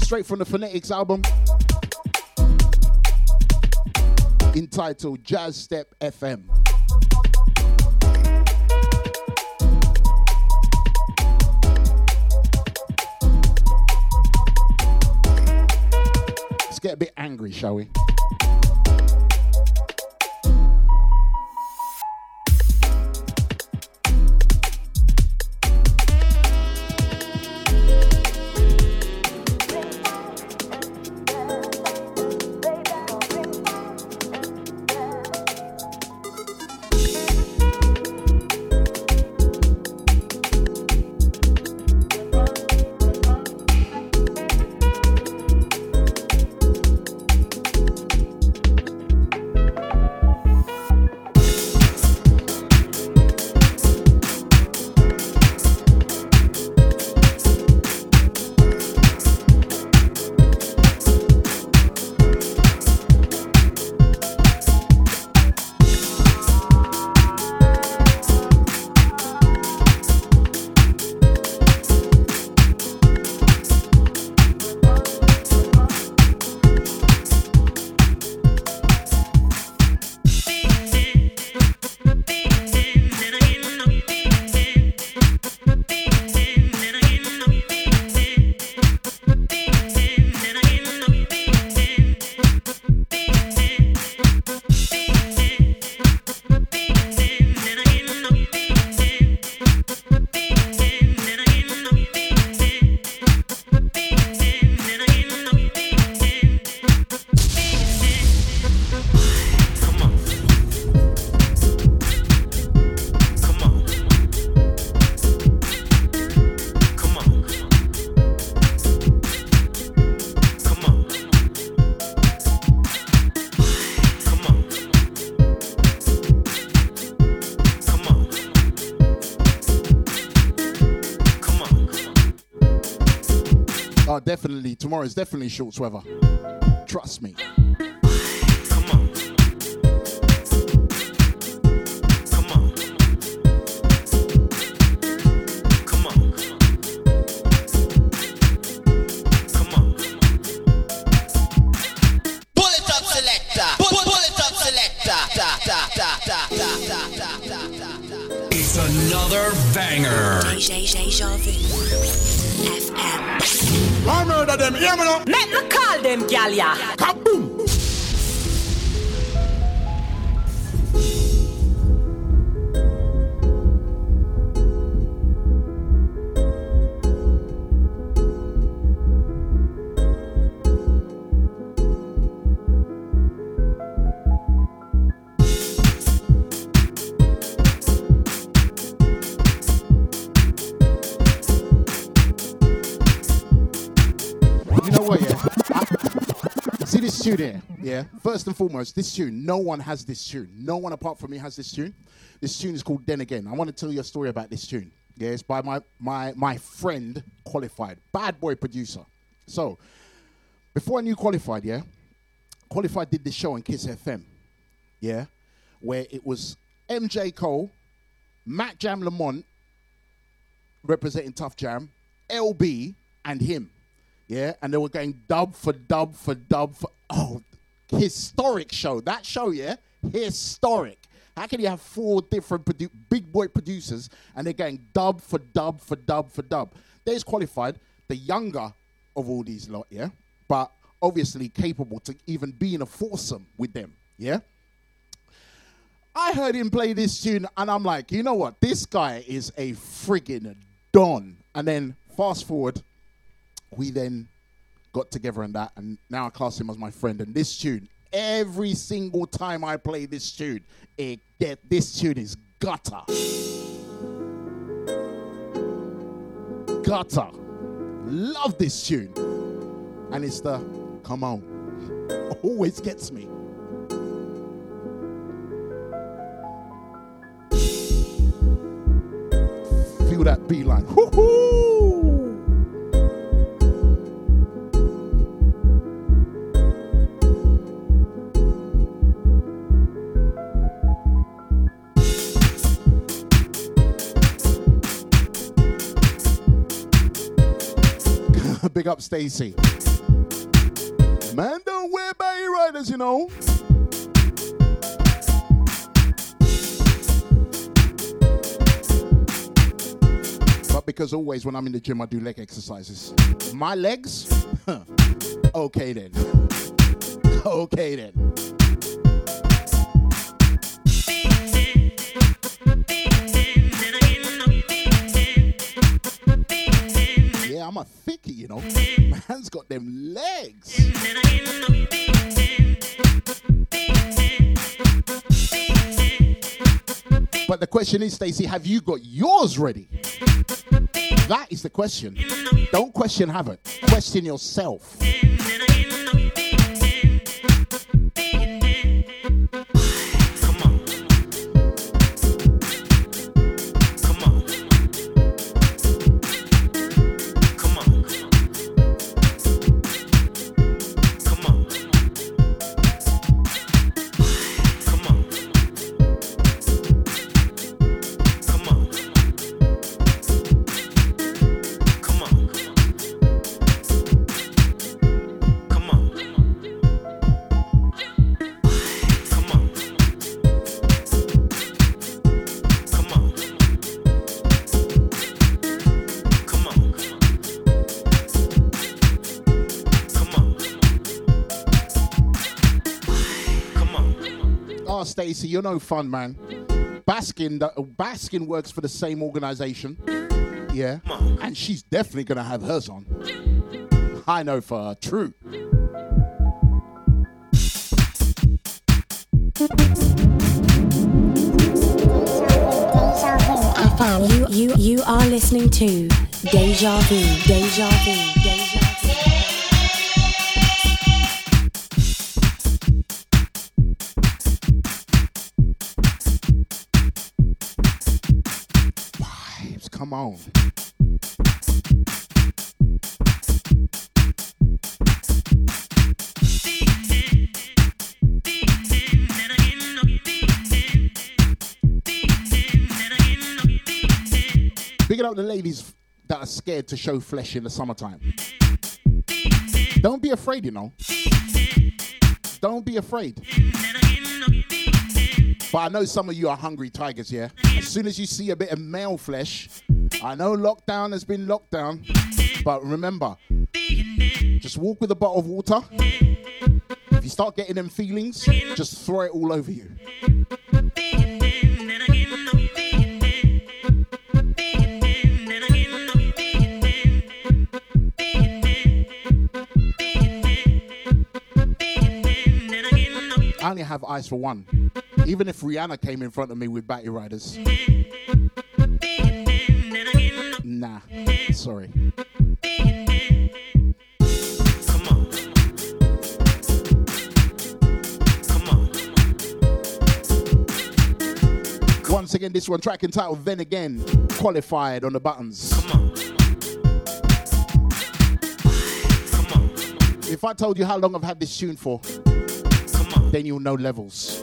Straight from the Phonetics album entitled Jazz Step FM. hungry, shall we? Definitely. Tomorrow is definitely shorts weather. Trust me. Tune here, (laughs) yeah? First and foremost, this tune, no one has this tune. No one apart from me has this tune. This tune is called Then Again. I want to tell you a story about this tune. Yeah, it's by my, my, my friend, Qualified, bad boy producer. So, before I knew Qualified, yeah, Qualified did this show on Kiss FM, yeah, where it was MJ Cole, Matt Jam Lamont, representing Tuff Jam, LB, and him. Yeah, and they were going dub for dub for dub for oh, historic show. That show, yeah, historic. How can you have four different produ- big boy producers and they're going dub for dub for dub for dub? There's qualified, the younger of all these lot, yeah, but obviously capable to even be in a foursome with them, yeah. I heard him play this tune and I'm like, you know what? This guy is a friggin' don. And then fast forward, we then got together and that, and now I class him as my friend. And this tune, every single time I play this tune, it get this tune is gutter. Gutter. Love this tune. And it's the come on. Always gets me. Feel that beeline. Woo-hoo! Big up Stacy. Man, don't wear Batty Riders, you know. But because always when I'm in the gym, I do leg exercises. My legs? (laughs) Okay then. (laughs) okay then. Yeah, I'm a you know. (laughs) Man's got them legs. But the question is, Stacey, have you got yours ready? That is the question. Don't question have it. Question yourself. Oh, you're no fun, man. Baskin, Baskin works for the same organization. Yeah. And she's definitely going to have hers on. I know for true. You, you, you are listening to Deja Vu. Deja Vu. Big it up the ladies that are scared to show flesh in the summertime. Don't be afraid, you know. Don't be afraid. But I know some of you are hungry tigers, yeah? As soon as you see a bit of male flesh, I know lockdown has been lockdown, but remember, just walk with a bottle of water. If you start getting them feelings, just throw it all over you. I only have eyes for one. Even if Rihanna came in front of me with Batty Riders. Nah, sorry. Once again, this one track entitled Then Again, qualified on the buttons. On. If I told you how long I've had this tune for, then you'll know levels.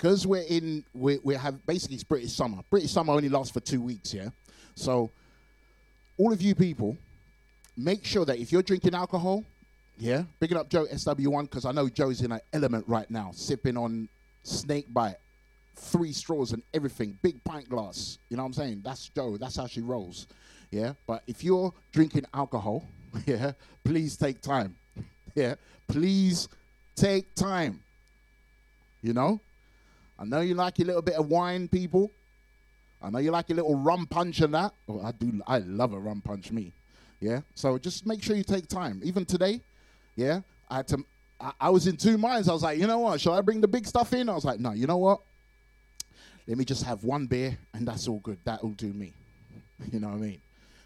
Because we're in, we we have basically it's British summer. British summer only lasts for two weeks, yeah. So, all of you people, make sure that if you're drinking alcohol, yeah, picking up Joe SW1 because I know Joe's in an element right now, sipping on snake bite, three straws and everything, big pint glass. You know what I'm saying? That's Joe. That's how she rolls. Yeah. But if you're drinking alcohol, (laughs) yeah, please take time. (laughs) Yeah. Please take time. You know? I know you like your little bit of wine, people. I know you like your little rum punch and that. Oh, I do. I love a rum punch, me. Yeah. So just make sure you take time. Even today, yeah, I had to I, I was in two minds. I was like, you know what? Shall I bring the big stuff in? I was like, no. You know what? Let me just have one beer, and that's all good. That'll do me. (laughs) You know what I mean?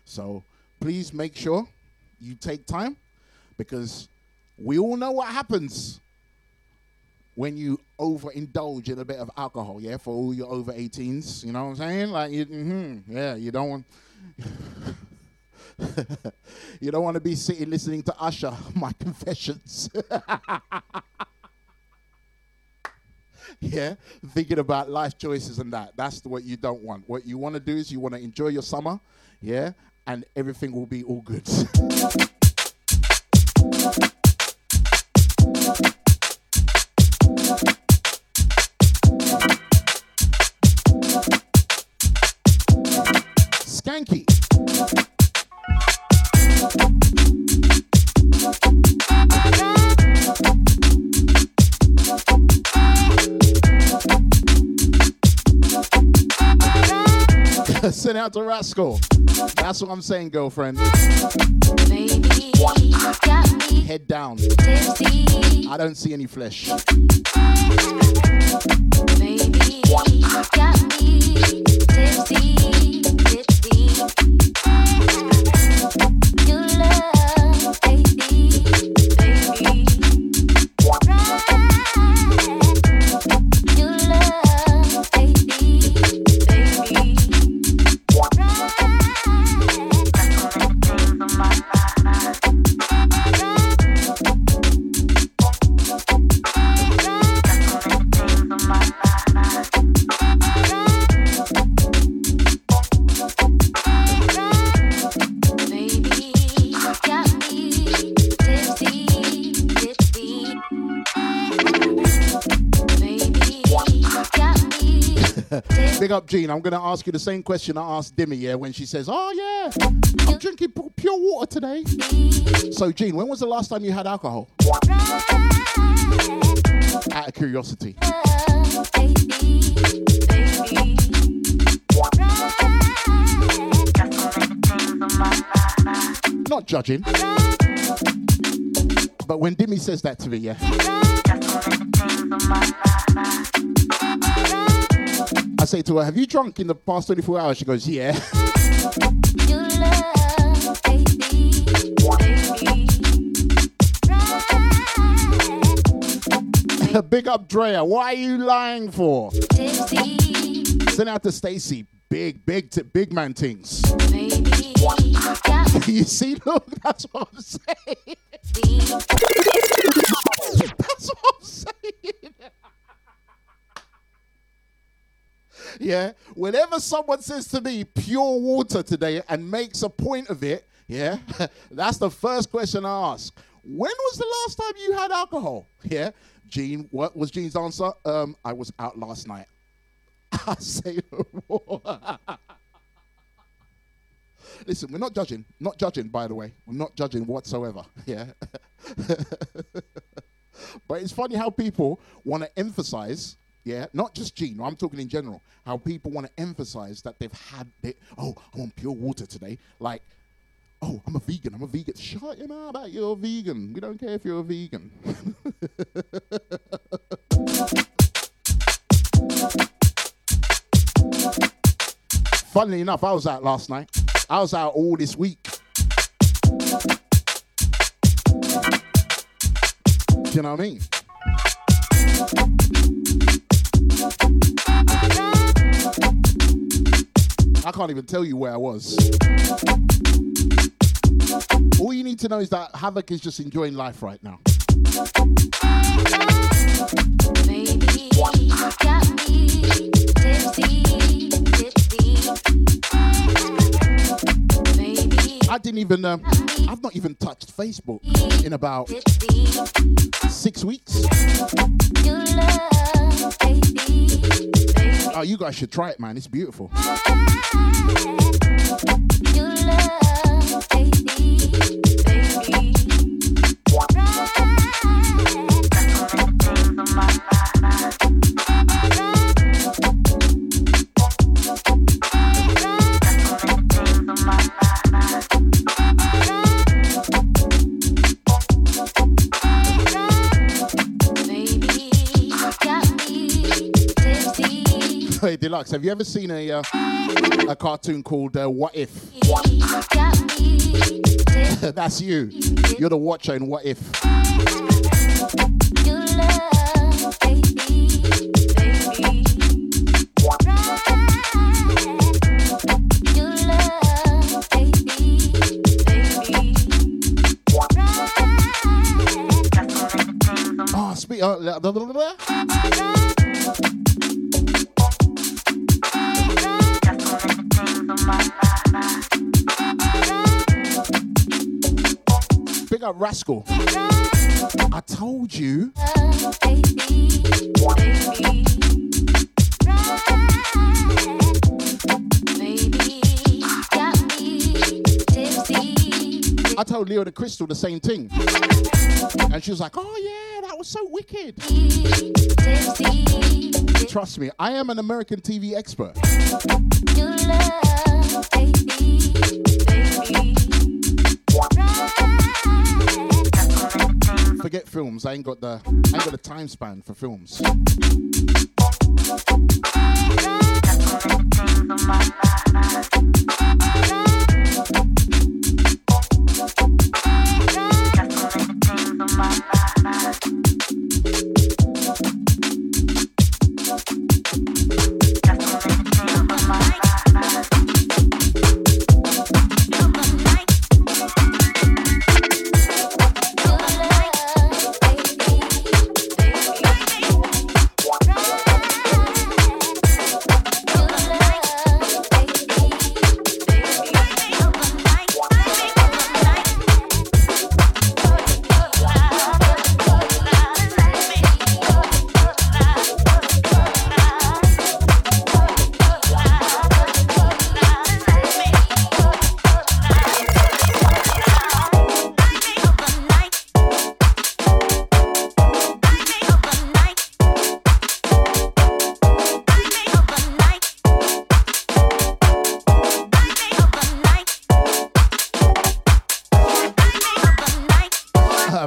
So please make sure you take time because we all know what happens when you overindulge in a bit of alcohol, yeah, for all your over 18s, you know what I'm saying? Like, you, mhm, yeah, you don't want. (laughs) you don't want to be sitting listening to Usher, (laughs) my confessions. (laughs) yeah, thinking about life choices and that. That's what you don't want. What you want to do is you want to enjoy your summer, yeah, and everything will be all good. Send out to Rascal. That's what I'm saying, girlfriend. Head down. I don't see any flesh. Big up, Jean. I'm going to ask you the same question I asked Dimmy, yeah, when she says, Oh, yeah, I'm drinking pu- pure water today. So, Jean, when was the last time you had alcohol? Out of curiosity. Not judging. But when Dimmy says that to me, yeah. I say to her, Have you drunk in the past 24 hours? She goes, Yeah. (laughs) Big up Drea. What are you lying for? Send out to Stacy. Big, big, t- big man things. (laughs) you see, look, that's what I'm saying. (laughs) that's what I'm saying. Yeah, whenever someone says to me pure water today and makes a point of it, yeah, (laughs) that's the first question I ask. When was the last time you had alcohol? Yeah, Gene, what was Gene's answer? Um, I was out last night. (laughs) I say. (laughs) Listen, we're not judging. Not judging, by the way. We're not judging whatsoever. Yeah. but it's funny how people want to emphasize, yeah, not just Gene, I'm talking in general, how people want to emphasize that they've had, they, oh, I'm on pure water today. Like, oh, I'm a vegan, I'm a vegan. Shut your mouth about you're a vegan. We don't care if you're a vegan. (laughs) Funnily enough, I was out last night. I was out all this week. Do you know what I mean? I can't even tell you where I was. All you need to know is that Havoc is just enjoying life right now. I didn't even, um, I've not even touched Facebook in about six weeks. Oh, you guys should try it, man. It's beautiful. Love, baby, baby. (laughs) Hey, Deluxe, have you ever seen a uh, a cartoon called uh, What If? (laughs) That's you. You're the watcher in What If. Oh, speak. Uh, up Rascal. I told you. I told Leo the Crystal the same thing. And she was like, oh yeah, that was so wicked. Trust me, I am an American TV expert. Forget films. I ain't got the I ain't got the time span for films.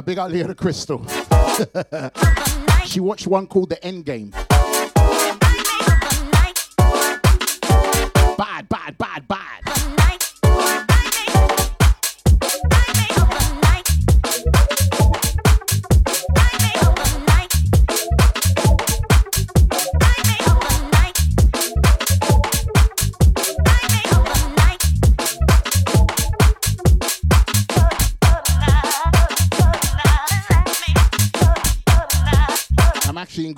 Big up Leo the Crystal. she watched one called The End Game. Bad, bad.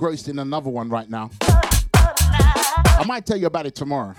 Engrossed in another one right now. I might tell you about it tomorrow.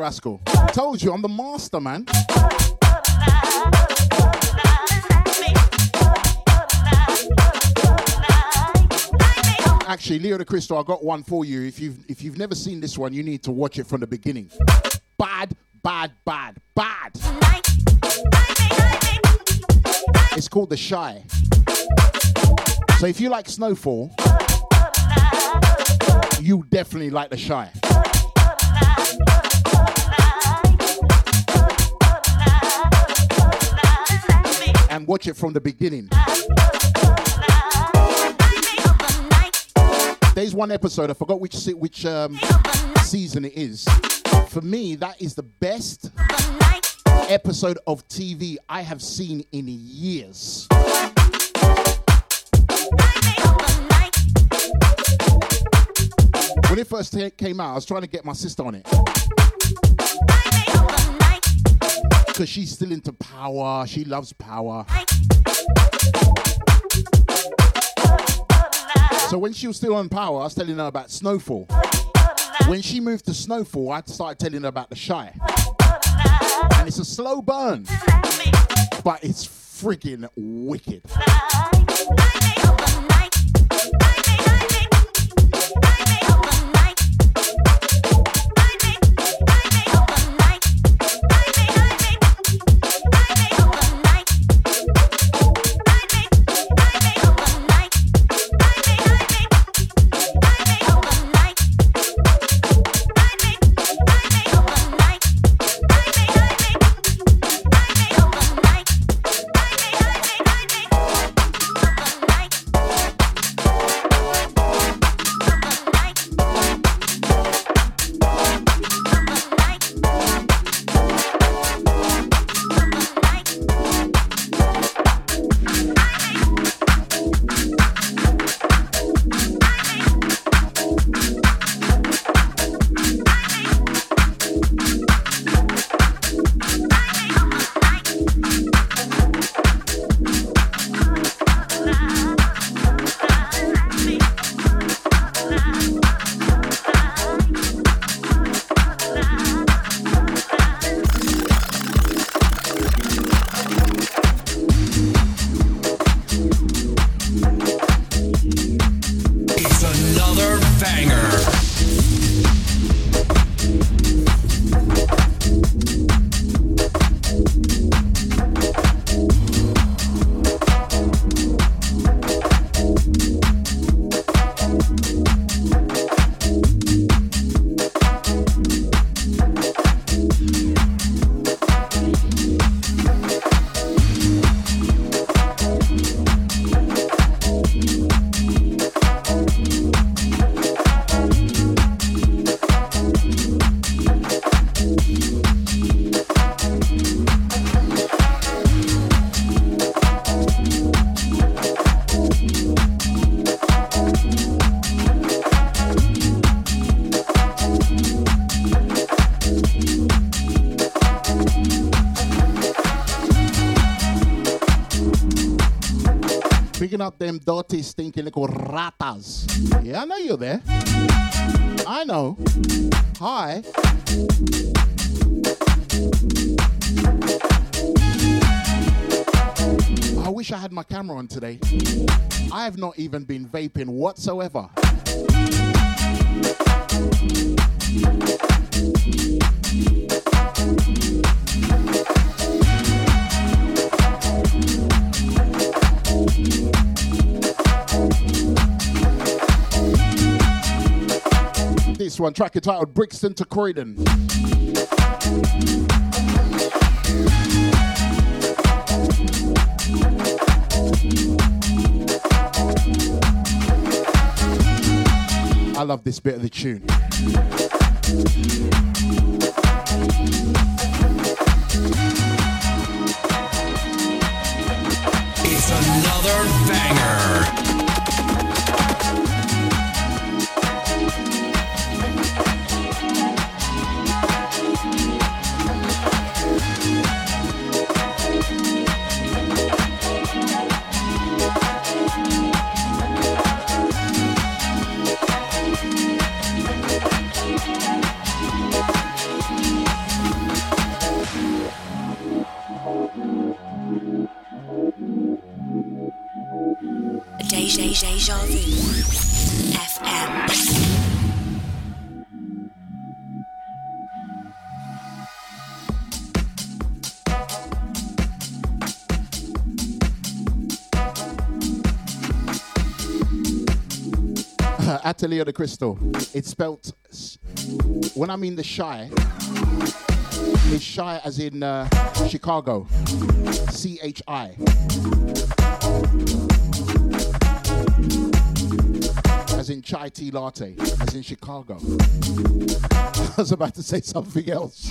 Rascal. Told you, I'm the master, man. Actually, Leo the Crystal, I got one for you. If you've if you've never seen this one, you need to watch it from the beginning. Bad, bad, bad, bad. It's called The Chi. So if you like Snowfall, you definitely like The Chi. Watch it from the beginning. There's one episode, I forgot which which um, season it is. For me, that is the best episode of TV I have seen in years. When it first came out, I was trying to get my sister on it. Because she's still into power. She loves power. So when she was still on power, I was telling her about Snowfall. When she moved to Snowfall, I started telling her about the Chi. And it's a slow burn, but it's friggin' wicked. Up them dirty, stinking little ratas. Yeah, I know you're there. I know. Hi. I wish I had my camera on today. I have not even been vaping whatsoever. One, track entitled Brixton to Croydon. I love this bit of the tune. Deja Vu. FM. Atelier de Crystal. It's spelt, when I mean the Chi, it's shy as in uh, Chicago. C H I. As in chai tea latte, as in Chicago. (laughs) I was about to say something else.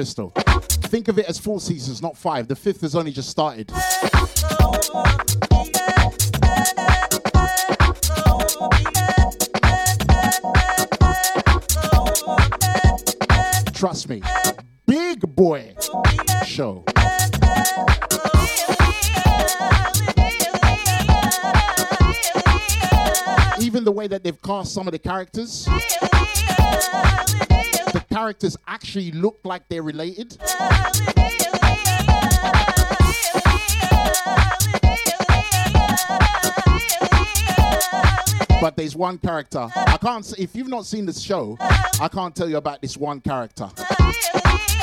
Crystal. Think of it as four seasons, not five. The fifth has only just started. Trust me, big boy show. Even the way that they've cast some of the characters, characters actually look like they're related. But there's one character. I can't. If you've not seen this show, I can't tell you about this one character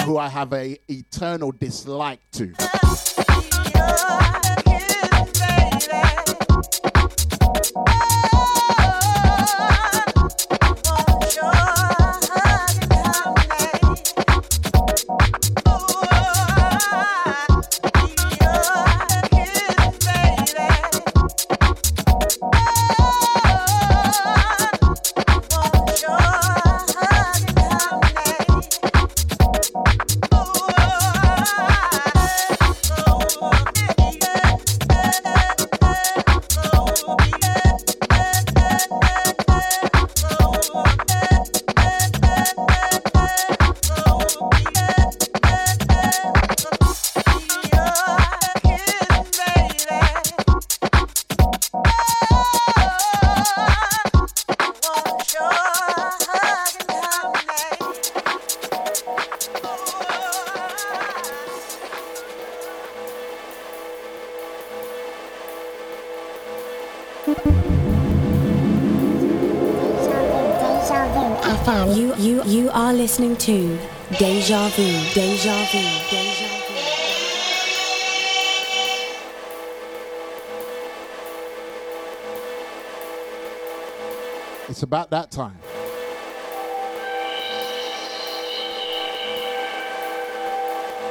who I have a eternal dislike to. Listening to Deja Vu. Deja Vu. Deja Vu. It's about that time.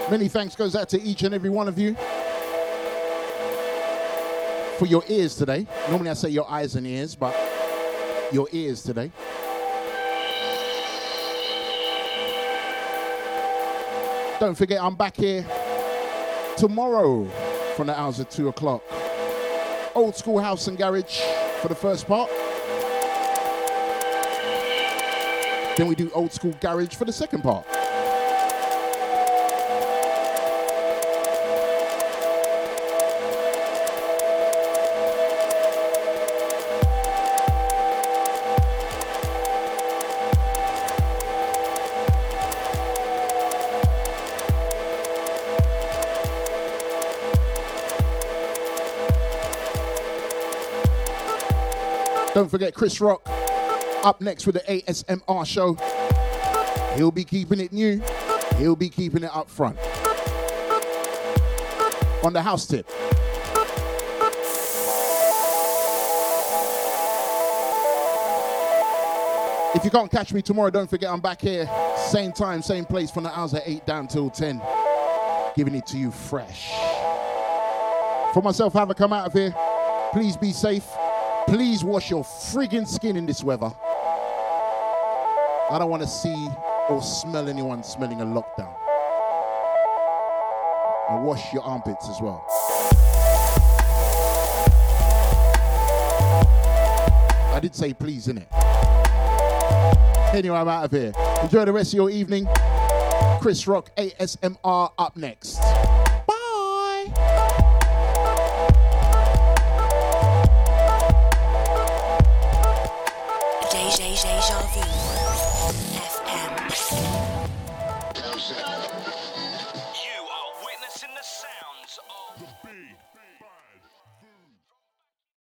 Many thanks goes out to each and every one of you for your ears today. Normally I say your eyes and ears, but your ears today. Don't forget, I'm back here tomorrow from the hours of two o'clock. Old school house and garage for the first part. Then we do old school garage for the second part. Don't forget Chris Rock up next with the ASMR show. He'll be keeping it new. He'll be keeping it up front. On the house tip. If you can't catch me tomorrow, don't forget I'm back here. Same time, same place from the hours at 8 down till 10. Giving it to you fresh. For myself, have a come out of here. Please be safe. Please wash your friggin' skin in this weather. I don't want to see or smell anyone smelling a lockdown. And wash your armpits as well. I did say please, innit? Anyway, I'm out of here. Enjoy the rest of your evening. Chris Rock ASMR up next.